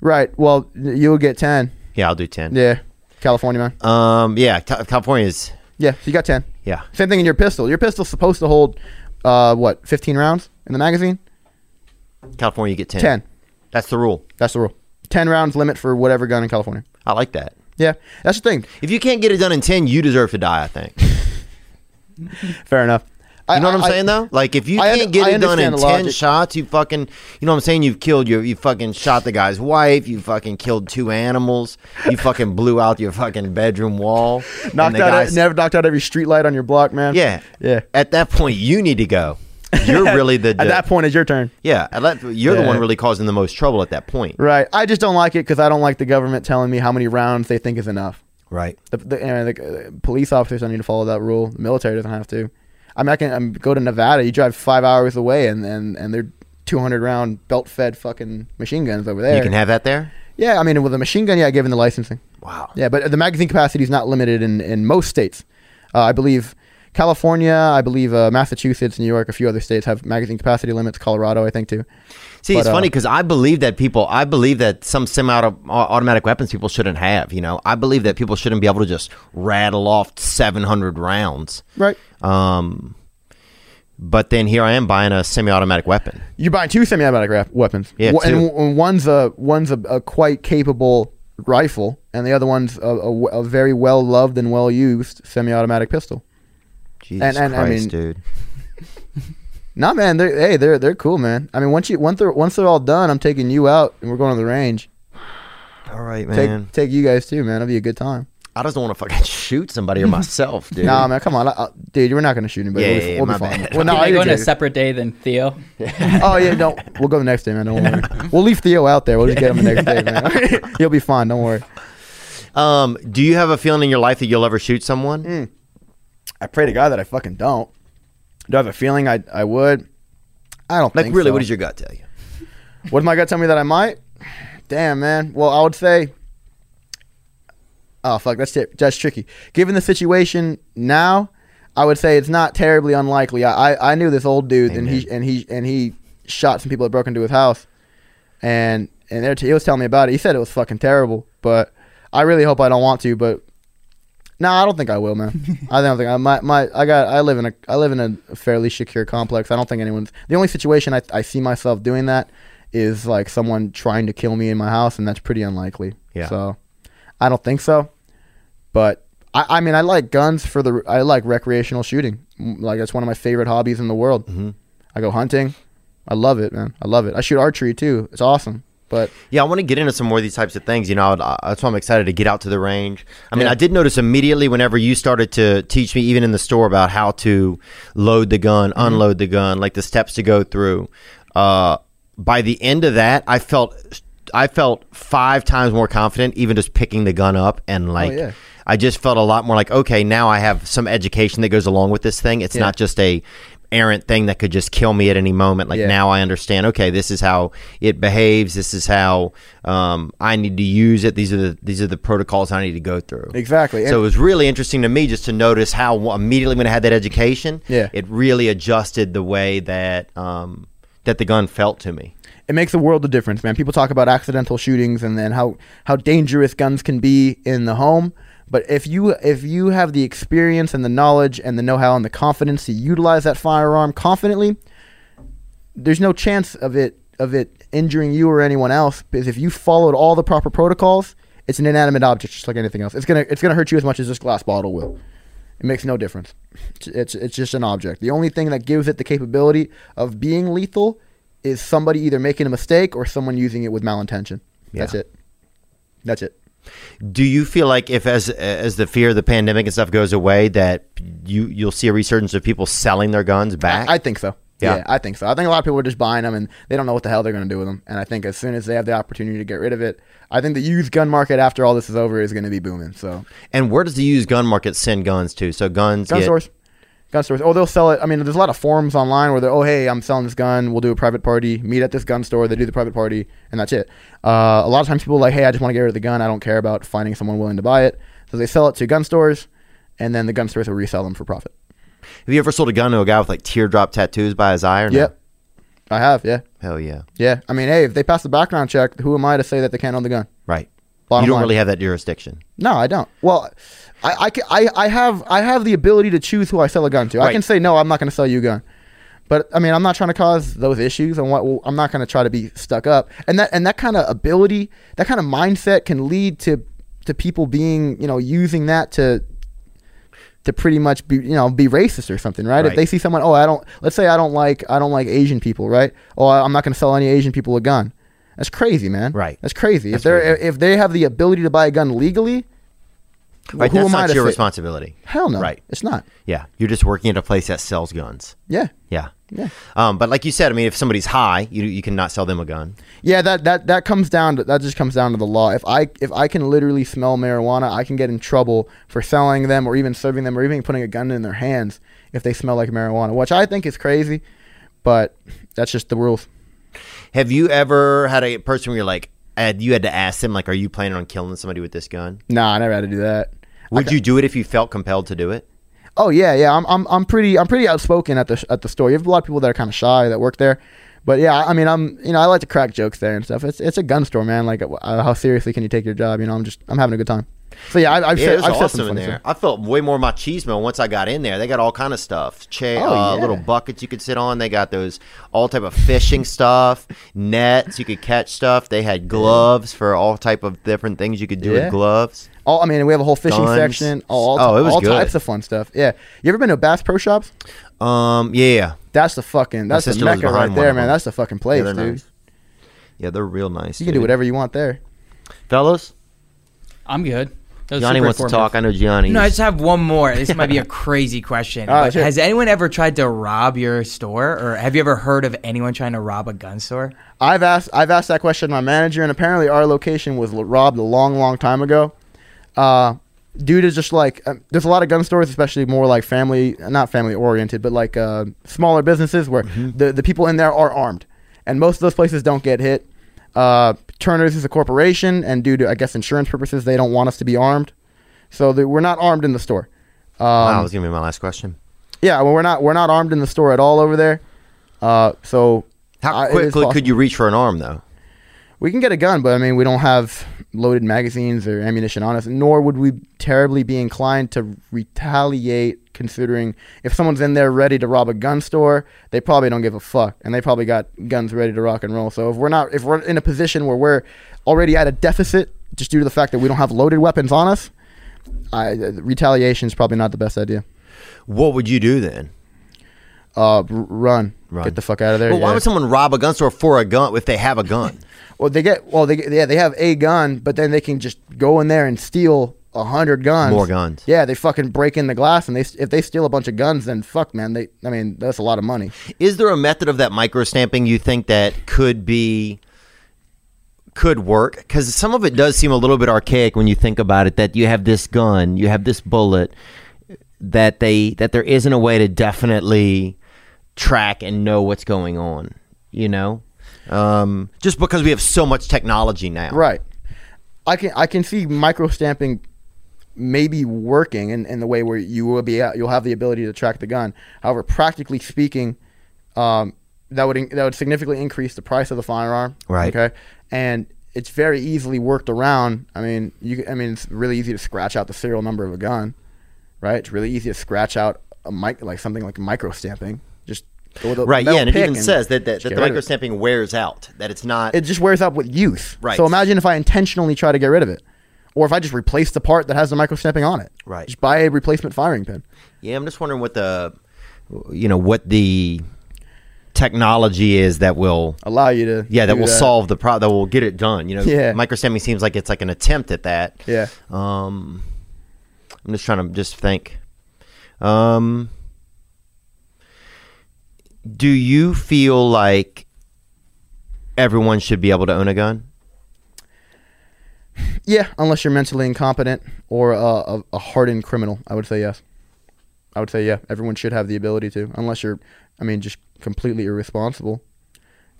Right. Well, you'll get 10. Yeah, I'll do 10. Yeah. California man. Um, yeah, Ca- California is, Yeah. So you got 10. yeah. Same thing in your pistol. Your pistol's supposed to hold, uh, what, 15 rounds in the magazine? California, you get 10. 10. That's the rule. That's the rule. 10 rounds limit for whatever gun in California. I like that. Yeah, that's the thing. If you can't get it done in 10, you deserve to die, I think. Fair enough. You know what I'm I- saying though? Like if you I can't get it done in ten logic. shots, you fucking you know what I'm saying? You've killed your you fucking shot the guy's wife, you fucking killed two animals, you fucking blew out your fucking bedroom wall. knocked out, guy's- never knocked out every street light on your block, man. Yeah. yeah. At that point you need to go. You're really the At that point, it's your turn. Yeah, at that- you're the one really causing the most trouble at that point. Right. I just don't like it because I don't like the government telling me how many rounds they think is enough. Right. The, the, you know, the uh, police officers don't need to follow that rule. The military doesn't have to. I mean, I can um, go to Nevada. You drive five hours away, and and and they're 200 round belt fed fucking machine guns over there. You can have that there? yeah, I mean, with a machine gun, yeah, given the licensing. Wow. Yeah, but the magazine capacity is not limited in, in most states. Uh, I believe California, I believe uh, Massachusetts, New York, a few other states have magazine capacity limits. Colorado, I think too. See, But, it's uh, funny because I believe that people, I believe that some semi-automatic weapons people shouldn't have. You know, I believe that people shouldn't be able to just rattle off 700 rounds. Right. Um, but then here I am buying a semi-automatic weapon. You're buying two semi-automatic rap- weapons. Yeah, One- and w- one's a one's a, a quite capable rifle, and the other one's a, a, a very well loved and well used semi-automatic pistol. Jesus And- and, I Christ, mean- dude. Nah, man, they're hey, they're they're cool, man. I mean, once you once they're once they're all done, I'm taking you out and we're going to the range. All right, Take man. take you guys too, man. It'll be a good time. I just don't want to fucking shoot somebody or myself, dude. Nah, man, come on, I, I, dude. We're not gonna shoot anybody. Yeah, we'll be, yeah, yeah, we'll be my fine. bad. Well, no, Can I I go on a separate day than Theo? Oh yeah, no, we'll go the next day, man. Don't worry. we'll leave Theo out there. We'll just get him the next day, man. He'll be fine. Don't worry. Um, do you have a feeling in your life that you'll ever shoot someone? Mm. I pray to God that I fucking don't. Do I have a feeling I I would? I don't Like, really, so. what does your gut tell you? What does my gut tell me that I might? Damn, man. Well, I would say. Oh fuck, that's it. That's tricky. Given the situation now, I would say it's not terribly unlikely. I I, I knew this old dude, and he and he and he shot some people that broke into his house, and and t- he was telling me about it. He said it was fucking terrible, but I really hope I don't want to. But no, I don't think I will, man. I don't think I my my I got I live in a I live in a fairly secure complex. I don't think anyone's the only situation I I see myself doing that is like someone trying to kill me in my house, and that's pretty unlikely. Yeah. So I don't think so. But I, I mean, I like guns for the I like recreational shooting. Mm, Like that's one of my favorite hobbies in the world. Mhm. I go hunting. I love it, man. I love it. I shoot archery too. It's awesome. But Yeah, I want to get into some more of these types of things. You know, I- that's why I'm excited to get out to the range. I mean, Yeah. I did notice immediately whenever you started to teach me, even in the store, about how to load the gun, Mm-hmm. unload the gun, like the steps to go through. Uh, by the end of that, I felt I felt five times more confident, even just picking the gun up and like. Oh, yeah. I just felt a lot more like okay, now I have some education that goes along with this thing. It's Yeah. not just a errant thing that could just kill me at any moment. Like Yeah. now I understand. Okay, this is how it behaves. This is how um, I need to use it. These are the these are the protocols I need to go through. exactly. So it was really interesting to me just to notice how immediately when I had that education, Yeah. it really adjusted the way that um, that the gun felt to me. it makes a world of difference, man. People talk about accidental shootings and then how how dangerous guns can be in the home. But if you if you have the experience and the knowledge and the know-how and the confidence to utilize that firearm confidently, there's no chance of it of it injuring you or anyone else because if you followed all the proper protocols, it's an inanimate object just like anything else. It's gonna it's gonna hurt you as much as this glass bottle will. It makes no difference. It's, it's it's just an object. The only thing that gives it the capability of being lethal is somebody either making a mistake or someone using it with malintention. That's it. That's it. Do you feel like if as as the fear of the pandemic and stuff goes away, that you you'll see a resurgence of people selling their guns back? I, I think so. Yeah. Yeah. I think so. I think a lot of people are just buying them and they don't know what the hell they're going to do with them. And I think as soon as they have the opportunity to get rid of it, I think the used gun market after all this is over is going to be booming. So and where does the used gun market send guns to? So guns gun get, stores, gun stores. Oh, they'll sell it. I mean, there's a lot of forums online where they're, oh, hey, I'm selling this gun. We'll do a private party. Meet at this gun store. They do the private party, and that's it. Uh, a lot of times people are like, hey, I just want to get rid of the gun. I don't care about finding someone willing to buy it. So they sell it to gun stores, and then the gun stores will resell them for profit. Have you ever sold a gun to a guy with like teardrop tattoos by his eye? Or no? Yep, I have. Yeah, Hell yeah. yeah. I mean, hey, if they pass the background check, who am I to say that they can't own the gun? Right. Bottom you don't line. really have that jurisdiction. No, I don't. Well, I, I, I, I have I have the ability to choose who I sell a gun to. I can say no, I'm not going to sell you a gun. But I mean, I'm not trying to cause those issues, and what well, I'm not going to try to be stuck up. And that and that kind of ability, that kind of mindset, can lead to to people being, you know, using that to to pretty much be you know be racist or something, right? If they see someone, oh, I don't. Let's say I don't like I don't like Asian people, right? Oh, I'm not going to sell any Asian people a gun. That's crazy, man. Right. That's crazy. That's if they're if they have the ability to buy a gun legally, Right, who that's am I not to your say- responsibility. Hell no. Right. It's not. Yeah, you're just working at a place that sells guns. Yeah. Yeah. Yeah. Um, but like you said, I mean, if somebody's high, you you cannot sell them a gun. Yeah, that, that that comes down to that just comes down to the law. If I if I can literally smell marijuana, I can get in trouble for selling them or even serving them or even putting a gun in their hands if they smell like marijuana, which I think is crazy, but that's just the rules. Have you ever had a person where you're like, had, you had to ask them, like, are you planning on killing somebody with this gun? Nah, I never had to do that. Would you do it if you felt compelled to do it? Oh yeah, yeah. I'm I'm I'm pretty I'm pretty outspoken at the at the store. You have a lot of people that are kind of shy that work there, but yeah, I mean I'm you know I like to crack jokes there and stuff. It's it's a gun store, man. Like uh, how seriously can you take your job? You know, I'm just I'm having a good time. So yeah, I, I've Yeah, said I've said awesome some in there. stuff. I felt way more machismo once I got in there. They got all kind of stuff, cha- Oh, uh, yeah. little buckets you could sit on. They got those all type of fishing stuff, nets you could catch stuff. They had gloves for all type of different things you could do Yeah. with gloves. All, I mean, we have a whole fishing Guns. section. All, Oh, it was all good. types of fun stuff. Yeah. You ever been to Bass Pro Shops? Um, yeah, That's the fucking. That's the mecca right there, man. That's the fucking place, they're dude. nice. Yeah, they're real nice. You can do whatever you want there. fellas. I'm good. That was Gianni wants to talk. I know Gianni. No, I just have one more. This might be a crazy question. Ah, but sure. has anyone ever tried to rob your store, or have you ever heard of anyone trying to rob a gun store? I've asked. I've asked that question to my manager, and apparently our location was robbed a long, long time ago. Uh, due to just like uh, there's a lot of gun stores, especially more like family, not family oriented, but like uh, smaller businesses where the the people in there are armed, and most of those places don't get hit. Uh, Turner's is a corporation, and due to I guess insurance purposes, they don't want us to be armed, so that we're not armed in the store. Um, wow, that was gonna be my last question. Yeah, well, we're not we're not armed in the store at all over there. Uh, so How quickly could you reach for an arm though? We can get a gun, but I mean, we don't have loaded magazines or ammunition on us, nor would we terribly be inclined to retaliate. Considering if someone's in there ready to rob a gun store, they probably don't give a fuck, and they probably got guns ready to rock and roll. So if we're not, if we're in a position where we're already at a deficit just due to the fact that we don't have loaded weapons on us, I, uh, retaliation is probably not the best idea. What would you do then? Uh, run. Run. get the fuck out of there. Well, why yeah. would someone rob a gun store for a gun if they have a gun? Well, they get well. They yeah, they have a gun, but then they can just go in there and steal a hundred guns. More guns. Yeah, they fucking break in the glass, and they if they steal a bunch of guns, then fuck, man. They, I mean, that's a lot of money. Is there a method of that micro stamping you think that could be could work? Because some of it does seem a little bit archaic when you think about it. That you have this gun, you have this bullet, that they that there isn't a way to definitely track and know what's going on. You know, um, just because we have so much technology now. Right. I can I can see micro stamping maybe working in, in the way where you will be you'll have the ability to track the gun. However, practically speaking, um, that would in, that would significantly increase the price of the firearm. Right. Okay. And it's very easily worked around. I mean, you I mean it's really easy to scratch out the serial number of a gun. Right. It's really easy to scratch out a mic like something like micro stamping. Just Right, yeah, and it even says that, that, that the micro stamping wears out. That it's not. it just wears out with use. Right. So imagine if I intentionally try to get rid of it, or if I just replace the part that has the micro stamping on it. Right. Just buy a replacement firing pin. Yeah, I'm just wondering what the, you know, what the technology is that will, Allow you to. yeah, that will solve the problem, that will get it done. You know, Yeah. microstamping seems like it's like an attempt at that. Yeah. Um, I'm just trying to just think. Um, do you feel like everyone should be able to own a gun? Yeah, unless you're mentally incompetent or a, a, a hardened criminal, I would say yes. I would say yeah. Everyone should have the ability to, unless you're, I mean, just completely irresponsible.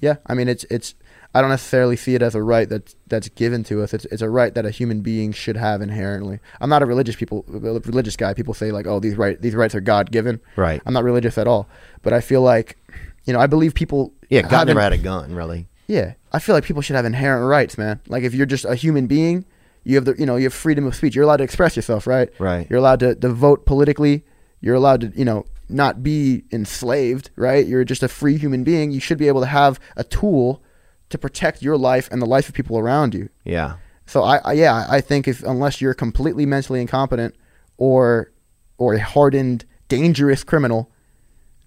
Yeah, I mean, it's it's. I don't necessarily see it as a right that's that's given to us. It's it's a right that a human being should have inherently. I'm not a religious people religious guy. People say like, oh, these right these rights are God given. Right. I'm not religious at all, but I feel like, you know, I believe people. Yeah, God never in- had a gun, really. yeah, I feel like people should have inherent rights, man. Like if you're just a human being, you have the you know you have freedom of speech. You're allowed to express yourself, right? Right. You're allowed to, to vote politically. You're allowed to you know not be enslaved, right? You're just a free human being. You should be able to have a tool to protect your life and the life of people around you. Yeah. So I, I yeah, I think if unless you're completely mentally incompetent or or a hardened, dangerous criminal,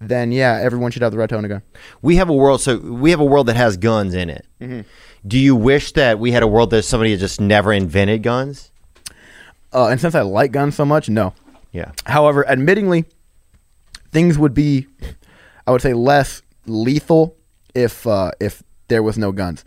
then yeah, everyone should have the right to own a gun. We have a world, so we have a world that has guns in it. Mm-hmm. Do you wish that we had a world that somebody had just never invented guns? Uh, and since I like guns so much, no. Yeah. However, admittingly, things would be, I would say, less lethal if uh, if there was no guns.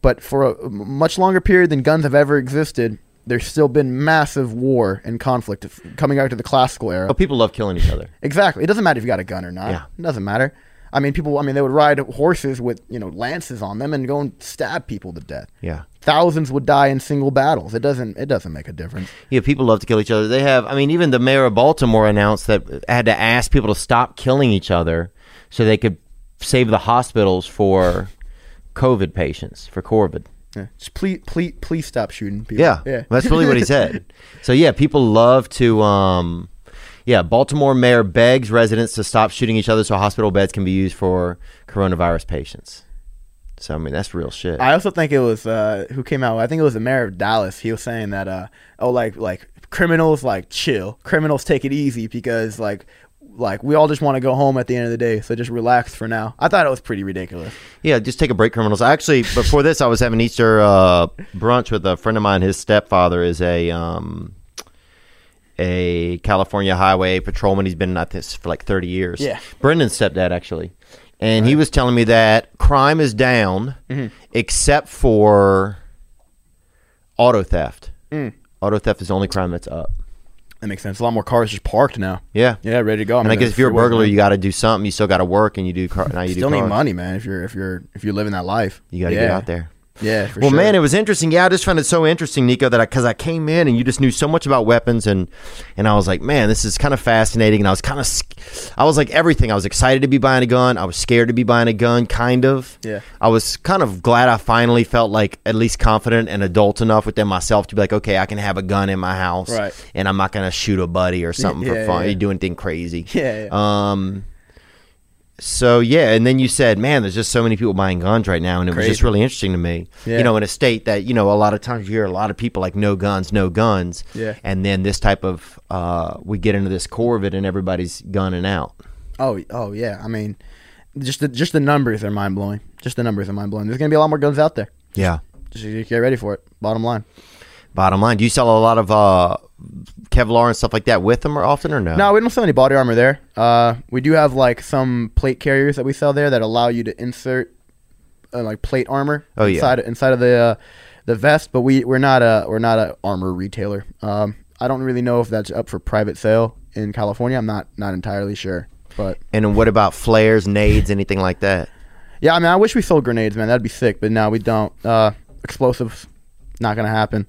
But for a much longer period than guns have ever existed, there's still been massive war and conflict coming out to the classical era. Oh, people love killing each other. Exactly. It doesn't matter if you got a gun or not. Yeah. It doesn't matter. I mean, people. I mean, they would ride horses with you know lances on them and go and stab people to death. Yeah. Thousands would die in single battles. It doesn't. It doesn't make a difference. Yeah, people love to kill each other. They have, I mean, even the mayor of Baltimore announced that had to ask people to stop killing each other so they could save the hospitals for COVID patients, for COVID. Yeah. Just please, please, please stop shooting people. Yeah, Yeah. that's really what he said. So yeah, people love to. Um, yeah, Baltimore mayor begs residents to stop shooting each other so hospital beds can be used for coronavirus patients. So I mean, that's real shit. I also think it was uh, who came out. I think it was the mayor of Dallas. He was saying that uh, oh, like like criminals like chill. Criminals take it easy because like like we all just want to go home at the end of the day. So just relax for now. I thought it was pretty ridiculous. Yeah, just take a break, criminals. Actually, before this, I was having Easter uh, brunch with a friend of mine. His stepfather is a um, a California highway patrolman. He's been at this for like thirty years. Yeah. Brendan's stepdad actually, and he was telling me that crime is down Mm-hmm. except for auto theft. Mm. Auto theft is the only crime that's up. That makes sense. A lot more cars just parked now. Yeah. Yeah, ready to go. I mean, I guess if you're a burglar, you got to do something. You still got to work, and you do car. Now you still do need cars. money, man. If you're if you're if you're living that life, You got to yeah. get out there. Yeah, for well, sure. man, it was interesting. Yeah, I just found it so interesting, Nico, that because I, came in and you just knew so much about weapons, and and I was like, man, this is kind of fascinating. And I was kind of, I was like everything. I was excited to be buying a gun. I was scared to be buying a gun, kind of. Yeah. I was kind of glad I finally felt like at least confident and adult enough within myself to be like, okay, I can have a gun in my house, Right. And I'm not gonna shoot a buddy or something for Yeah, fun. yeah. You do anything crazy, Yeah, yeah. Um. So yeah, and then you said, "Man, there's just so many people buying guns right now," and it was just really interesting to me. Yeah. You know, in a state that you know a lot of times you hear a lot of people like no guns, no guns. Yeah. And then this type of uh, we get into this core of it, and everybody's gunning out. Oh, oh yeah. I mean, just the just the numbers are mind blowing. Just the numbers are mind blowing. There's gonna be a lot more guns out there. Yeah. Just get ready for it. Bottom line. Bottom line, do you sell a lot of uh, Kevlar and stuff like that with them or often or no? No, we don't sell any body armor there. Uh, we do have like some plate carriers that we sell there that allow you to insert uh, like plate armor Oh, yeah. inside inside of the uh, the vest. But we we're not a we're not a armor retailer. Um, I don't really know if that's up for private sale in California. I'm not not entirely sure. But And what about flares, nades, anything like that? yeah, I mean, I wish we sold grenades, man. That'd be sick. But no, we don't. Uh, explosives, not gonna happen.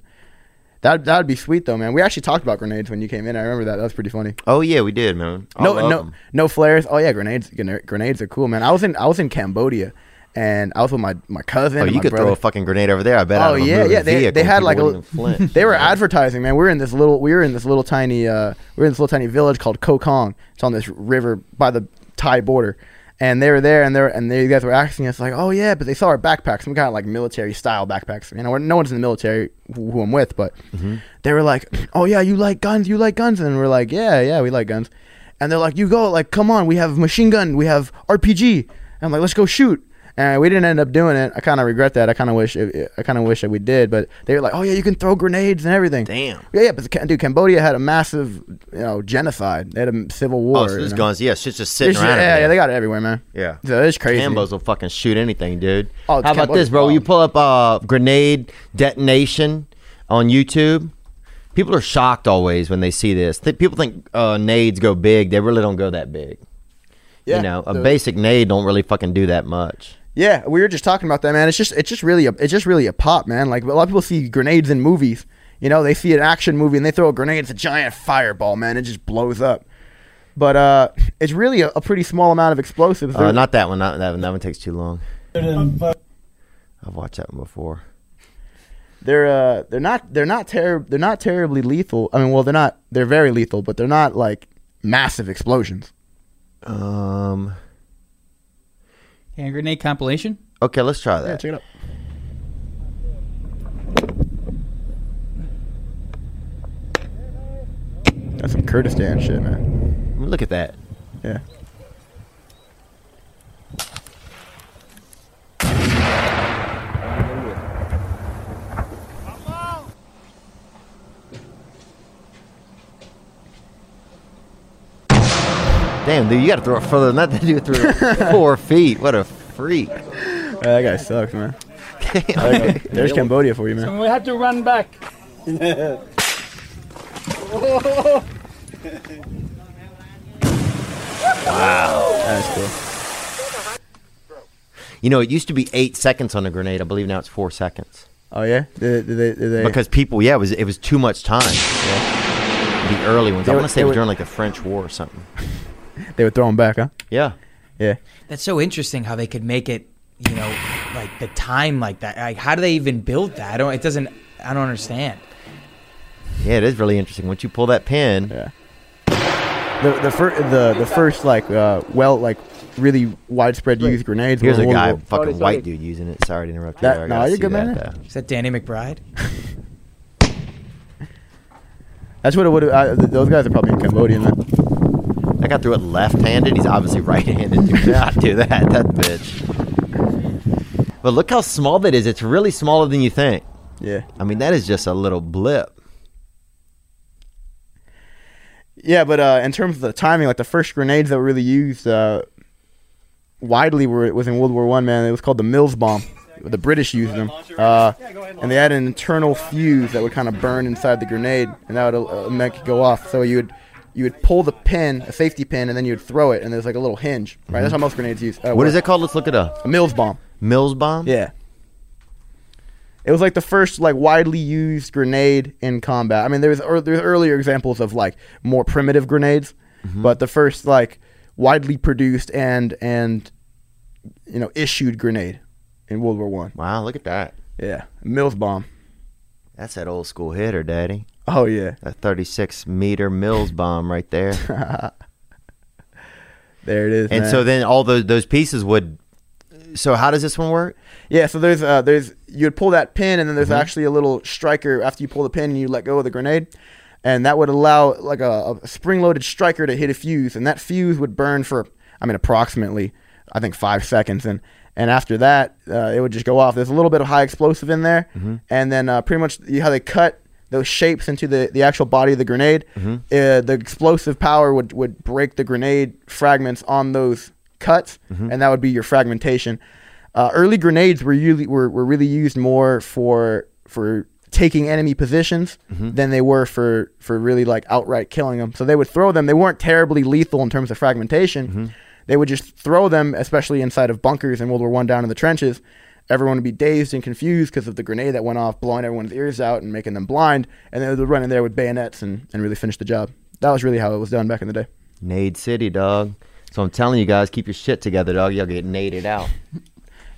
That that'd be sweet though, man. We actually talked about grenades when you came in. I remember that. That was pretty funny. Oh yeah, we did, man. I no, no, 'em. no flares. Oh yeah, grenades. Grenades are cool, man. I was in I was in Cambodia, and I was with my my cousin. Oh, and you could brother. throw a fucking grenade over there. I bet. Oh yeah, yeah. They, they had like a they were advertising, man. We were in this little we were in this little tiny uh we were in this little tiny village called Koh Kong. It's on this river by the Thai border. And they were there, and they were, and they guys were asking us like, "Oh yeah," but they saw our backpacks, some kind of like military style backpacks. You know, no one's in the military who, who I'm with, but Mm-hmm. they were like, "Oh yeah, you like guns? You like guns?" And we're like, "Yeah, yeah, we like guns." And they're like, "You go, like, come on, we have machine gun, we have RPG." And I'm like, "Let's go shoot." And we didn't end up doing it. I kind of regret that. I kind of wish it, I kind of wish that we did. But they were like, "Oh yeah, you can throw grenades and everything." Damn. Yeah, yeah. But the, dude, Cambodia had a massive, you know, genocide. They had a civil war. Oh, so know? guns, yeah, shit's just sitting It's- around. yeah, yeah, they got it everywhere, man. Yeah. So it's crazy. Cambos will fucking shoot anything, dude. Oh, How about this, bro? bomb. You pull up uh, grenade detonation on YouTube. People are shocked always when they see this. Th- people think uh, nades go big. They really don't go that big. Yeah, You know, a basic nade don't really fucking do that much. Yeah, we were just talking about that, man. It's just it's just really a it's just really a pop, man. Like a lot of people see grenades in movies. You know, they see an action movie and they throw a grenade. It's a giant fireball, man. It just blows up. But uh, it's really a, a pretty small amount of explosives. Uh, not that one. Not that one. That one takes too long. I've watched that one before. they're uh, they're not they're not ter- they're not terribly lethal. I mean, well, they're not they're very lethal, but they're not like massive explosions. Um. Hand grenade compilation. Okay, let's try that. Yeah, check it out. That's some Kurdistan shit, man. Look at that. Yeah. Damn, dude, you got to throw it further than that. That dude threw it four feet. What a freak. Yeah, that guy sucks, man. There's Cambodia for you, man. We had to run back. wow. That's cool. You know, it used to be eight seconds on a grenade. I believe now it's four seconds. Oh yeah, did, did they? Did they Because people, yeah, it was it was too much time. The early ones. They I want to say it was during like the French War or something. They would throw them back, huh? Yeah. Yeah. That's so interesting how they could make it, you know, like the time like that. Like, how do they even build that? I don't. It doesn't. I don't understand. Yeah, it is really interesting. Once you pull that pin, Yeah. The the first the the first like uh well like really widespread used grenades. here's were a in World guy, fucking Sorry, white sorry. dude using it. Sorry to interrupt you. That- there. No, you're see good, that, man. though. Is that Danny McBride? That's what it would. Uh, th- those guys are probably in Cambodia. Man. That guy threw it left-handed. He's obviously right-handed. Do not do that, that bitch. But look how small that is. It's really smaller than you think. Yeah. I mean, that is just a little blip. Yeah, but uh, in terms of the timing, like the first grenades that were really used uh, widely were was in World War One. Man, it was called the Mills bomb. The British used them, uh, and they had an internal fuse that would kind of burn inside the grenade, and that would uh, make it go off. So you would you would pull the pin, a safety pin, and then you would throw it, and there's like a little hinge. Right, that's how most grenades use. Uh, What is it called? Let's look it up. A Mills bomb. Mills bomb. Yeah. It was like the first like widely used grenade in combat. I mean, there's ear there's earlier examples of like more primitive grenades, but the first like widely produced and and you know issued grenade in World War One. Wow, look at that. Yeah, Mills bomb. That's that old school hitter, Daddy. Oh yeah, That 36 meter Mills bomb right there. there it is. and man. so then all those those pieces would. So how does this one work? Yeah, so there's uh there's you'd pull that pin and then there's Mm-hmm. actually a little striker after you pull the pin and you let go of the grenade. And that would allow like a, a spring loaded striker to hit a fuse and that fuse would burn for I mean approximately I think 5 seconds and and after that uh, it would just go off. There's a little bit of high explosive in there Mm-hmm. and then uh, pretty much you- how they cut those shapes into the, the actual body of the grenade, Mm-hmm. uh, the explosive power would, would break the grenade fragments on those cuts, Mm-hmm. and that would be your fragmentation. Uh, early grenades were really were, were really used more for for taking enemy positions Mm-hmm. than they were for for really like outright killing them. So they would throw them. They weren't terribly lethal in terms of fragmentation. Mm-hmm. They would just throw them, especially inside of bunkers in World War One, down in the trenches. Everyone would be dazed and confused because of the grenade that went off, blowing everyone's ears out and making them blind. And then they would run in there with bayonets and, and really finish the job. That was really how it was done back in the day. Nade City, dog. So I'm telling you guys, keep your shit together, dog. Y'all get naded out.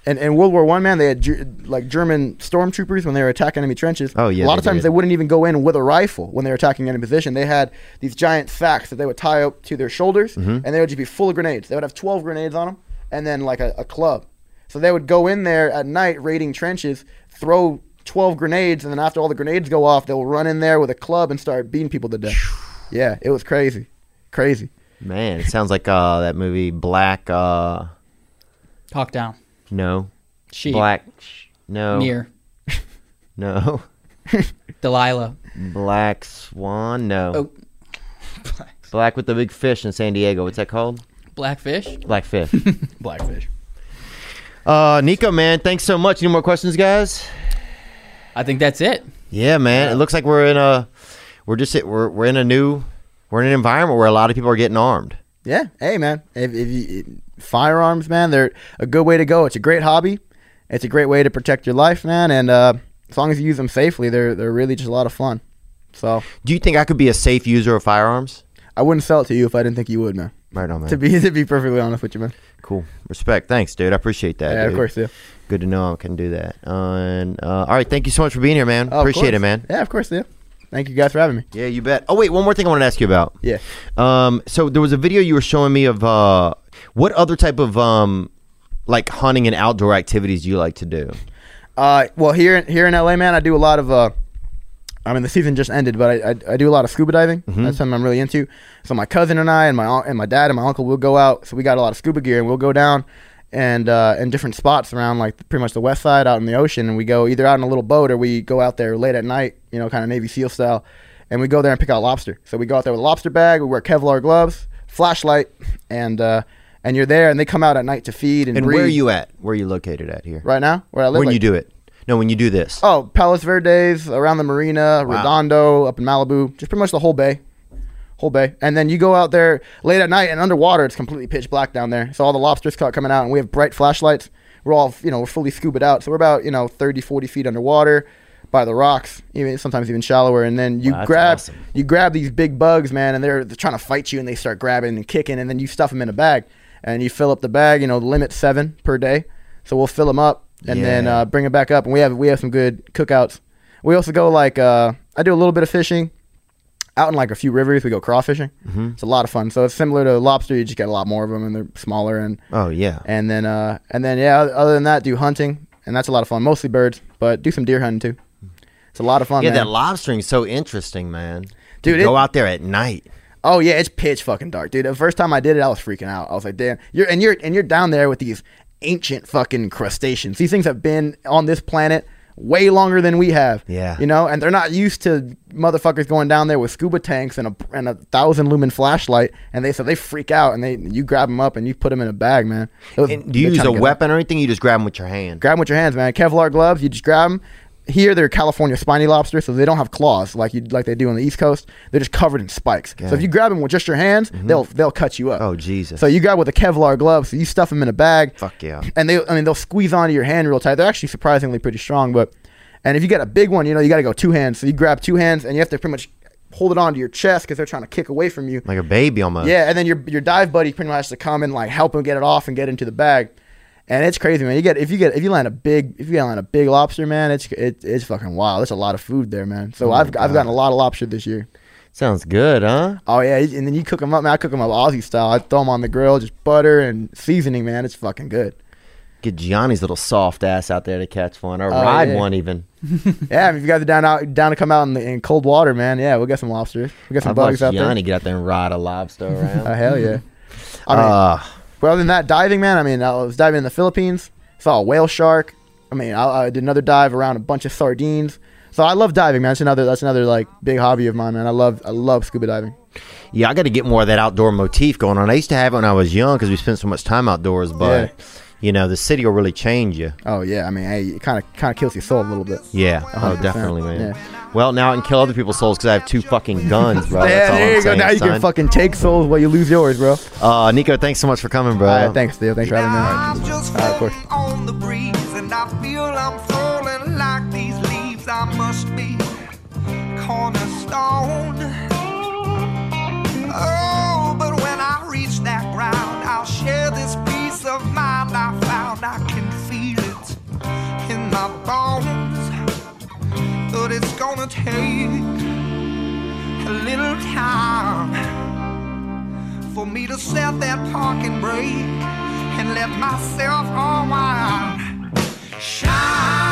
And in World War One, man, they had like German stormtroopers when they were attacking enemy trenches. Oh, yeah, a lot of times did. they wouldn't even go in with a rifle when they were attacking enemy position. They had these giant sacks that they would tie up to their shoulders, Mm-hmm. and they would just be full of grenades. They would have twelve grenades on them, and then like a, a club. So they would go in there at night raiding trenches, throw twelve grenades, and then after all the grenades go off, they'll run in there with a club and start beating people to death. yeah, it was crazy, crazy. Man, it sounds like uh, that movie Black. Uh, Talk down. no, Sheep. Black. sh- No, Mirror. no, Delilah. Black Swan. No, Oh. Black Black with the big fish in San Diego. What's that called? Blackfish. Black fish. Blackfish. Uh, Nico, man, thanks so much. Any more questions, guys? I think that's it. Yeah, man. It looks like we're in a, we're just we're we're in a new, we're in an environment where a lot of people are getting armed. Yeah, hey man, if, if you firearms, man, they're a good way to go. It's a great hobby. It's a great way to protect your life, man, and uh, as long as you use them safely, they're they're really just a lot of fun. So Do you think I could be a safe user of firearms? I wouldn't sell it to you if I didn't think you would, man. Right on, man. To be to be perfectly honest with you, man. cool. Respect. Thanks, dude. I appreciate that. yeah, of course, yeah. Good to know I can do that. Uh, and uh, all right, thank you so much for being here, man. Oh, appreciate it, man. Yeah, of course, yeah. Thank you guys for having me. Yeah, you bet. Oh wait, one more thing I want to ask you about. Yeah. Um, so there was a video you were showing me of uh, what other type of um, like hunting and outdoor activities do you like to do? Uh, well, here in- here in LA, man, I do a lot of uh, I mean, the season just ended, but I, I, I do a lot of scuba diving. That's something I'm really into. So my cousin and I and my and my dad and my uncle will go out. So we got a lot of scuba gear, and we'll go down and uh, in different spots around like pretty much the west side out in the ocean. And we go either out in a little boat or we go out there late at night, you know, kind of Navy SEAL style, and we go there and pick out lobster. So we go out there with a lobster bag. We wear Kevlar gloves, flashlight, and uh, and you're there, and they come out at night to feed and, And breed. where are you at? Where are you located at here? right now? Where I live? when like- you do it? No, when you do this. Oh, Palos Verdes, around the marina, Redondo, up in Malibu, just pretty much the whole bay. Whole bay. And then you go out there late at night and underwater, it's completely pitch black down there. So all the lobsters start coming out and we have bright flashlights. We're all, you know, we're fully scubaed out. So we're about, you know, 30, 40 feet underwater by the rocks, even sometimes even shallower. And then you Wow, grab awesome. you grab these big bugs, man, and they're, they're trying to fight you and they start grabbing and kicking and then you stuff them in a bag. And you fill up the bag, you know, the limit seven per day. So we'll fill them up and then uh, bring it back up. And we have we have some good cookouts. We also go like uh, I do a little bit of fishing out in like a few rivers. We go crawfishing. Mm-hmm. It's a lot of fun. So it's similar to lobster. You just get a lot more of them and they're smaller and Oh yeah. and then uh, and then yeah. Other than that, do hunting and that's a lot of fun. Mostly birds, but do some deer hunting too. It's a lot of fun. Yeah, man. that lobstering's so interesting, man. Dude, You go out there at night. Oh yeah, it's pitch fucking dark, dude. The first time I did it, I was freaking out. I was like, damn, you're and you're and you're down there with these ancient fucking crustaceans. These things have been on this planet way longer than we have. Yeah. you know, and they're not used to motherfuckers going down there with scuba tanks and a and a thousand lumen flashlight, and they so they freak out and they you grab them up and you put them in a bag, man. Was- do you use a weapon or anything? You just grab them with your hand. Grab them with your hands, man. Kevlar gloves. You just grab them. Here they're California spiny lobster, so they don't have claws like you like they do on the East Coast. They're just covered in spikes. So if you grab them with just your hands, mm-hmm. they'll they'll cut you up. Oh, Jesus. So you grab with a Kevlar glove, so you stuff them in a bag. Fuck yeah. And they, I mean, they'll squeeze onto your hand real tight. They're actually surprisingly pretty strong, but and if you get a big one, you know, you got to go two hands. So you grab two hands, and you have to pretty much hold it onto your chest because they're trying to kick away from you. like a baby almost. Yeah, and then your your dive buddy pretty much has to come and like help him get it off and get into the bag. And it's crazy, man. You get if you get if you land a big if you land a big lobster, man, it's it, it's fucking wild. There's a lot of food there, man. So I've I've gotten a lot of lobster this year. Sounds good, huh? Oh yeah, and then you cook them up, man. I cook them up Aussie style. I throw them on the grill, just butter and seasoning, man. It's fucking good. Get Gianni's little soft ass out there to catch one or Oh, ride yeah. one even. Yeah, if you guys are down out down to come out in, the, in cold water, man. Yeah, we'll get some lobsters. We'll get some about bugs out there. Gianni get out there and ride a lobster around? Oh hell yeah. I mean, Uh, But other than that, diving, man. I mean, I was diving in the Philippines. Saw a whale shark. I mean, I, I did another dive around a bunch of sardines. So I love diving, man. That's another. That's another like big hobby of mine, man. I love. I love scuba diving. yeah, I got to get more of that outdoor motif going on. I used to have it when I was young because we spent so much time outdoors, but Yeah. You know, the city will really change you. Oh yeah. I mean, hey, it kind of kind of kills your soul a little bit. Yeah, oh, 100%, definitely, man. yeah. Well, now I can kill other people's souls because I have two fucking guns, bro. Yeah, there I'm you go. saying, Now you son. can fucking take souls while you lose yours, bro. Uh, Nico, thanks so much for coming, bro. All right, thanks, Theo. Thanks for having me. I'm on. just All right, of course. on the breeze, and I feel I'm falling like these leaves. I must be cornerstone. Oh, but when I reach that ground, I'll share this peace of mind I found. I can feel it in my bones, but it's gonna take a little time for me to set that parking brake and let myself unwind. Shine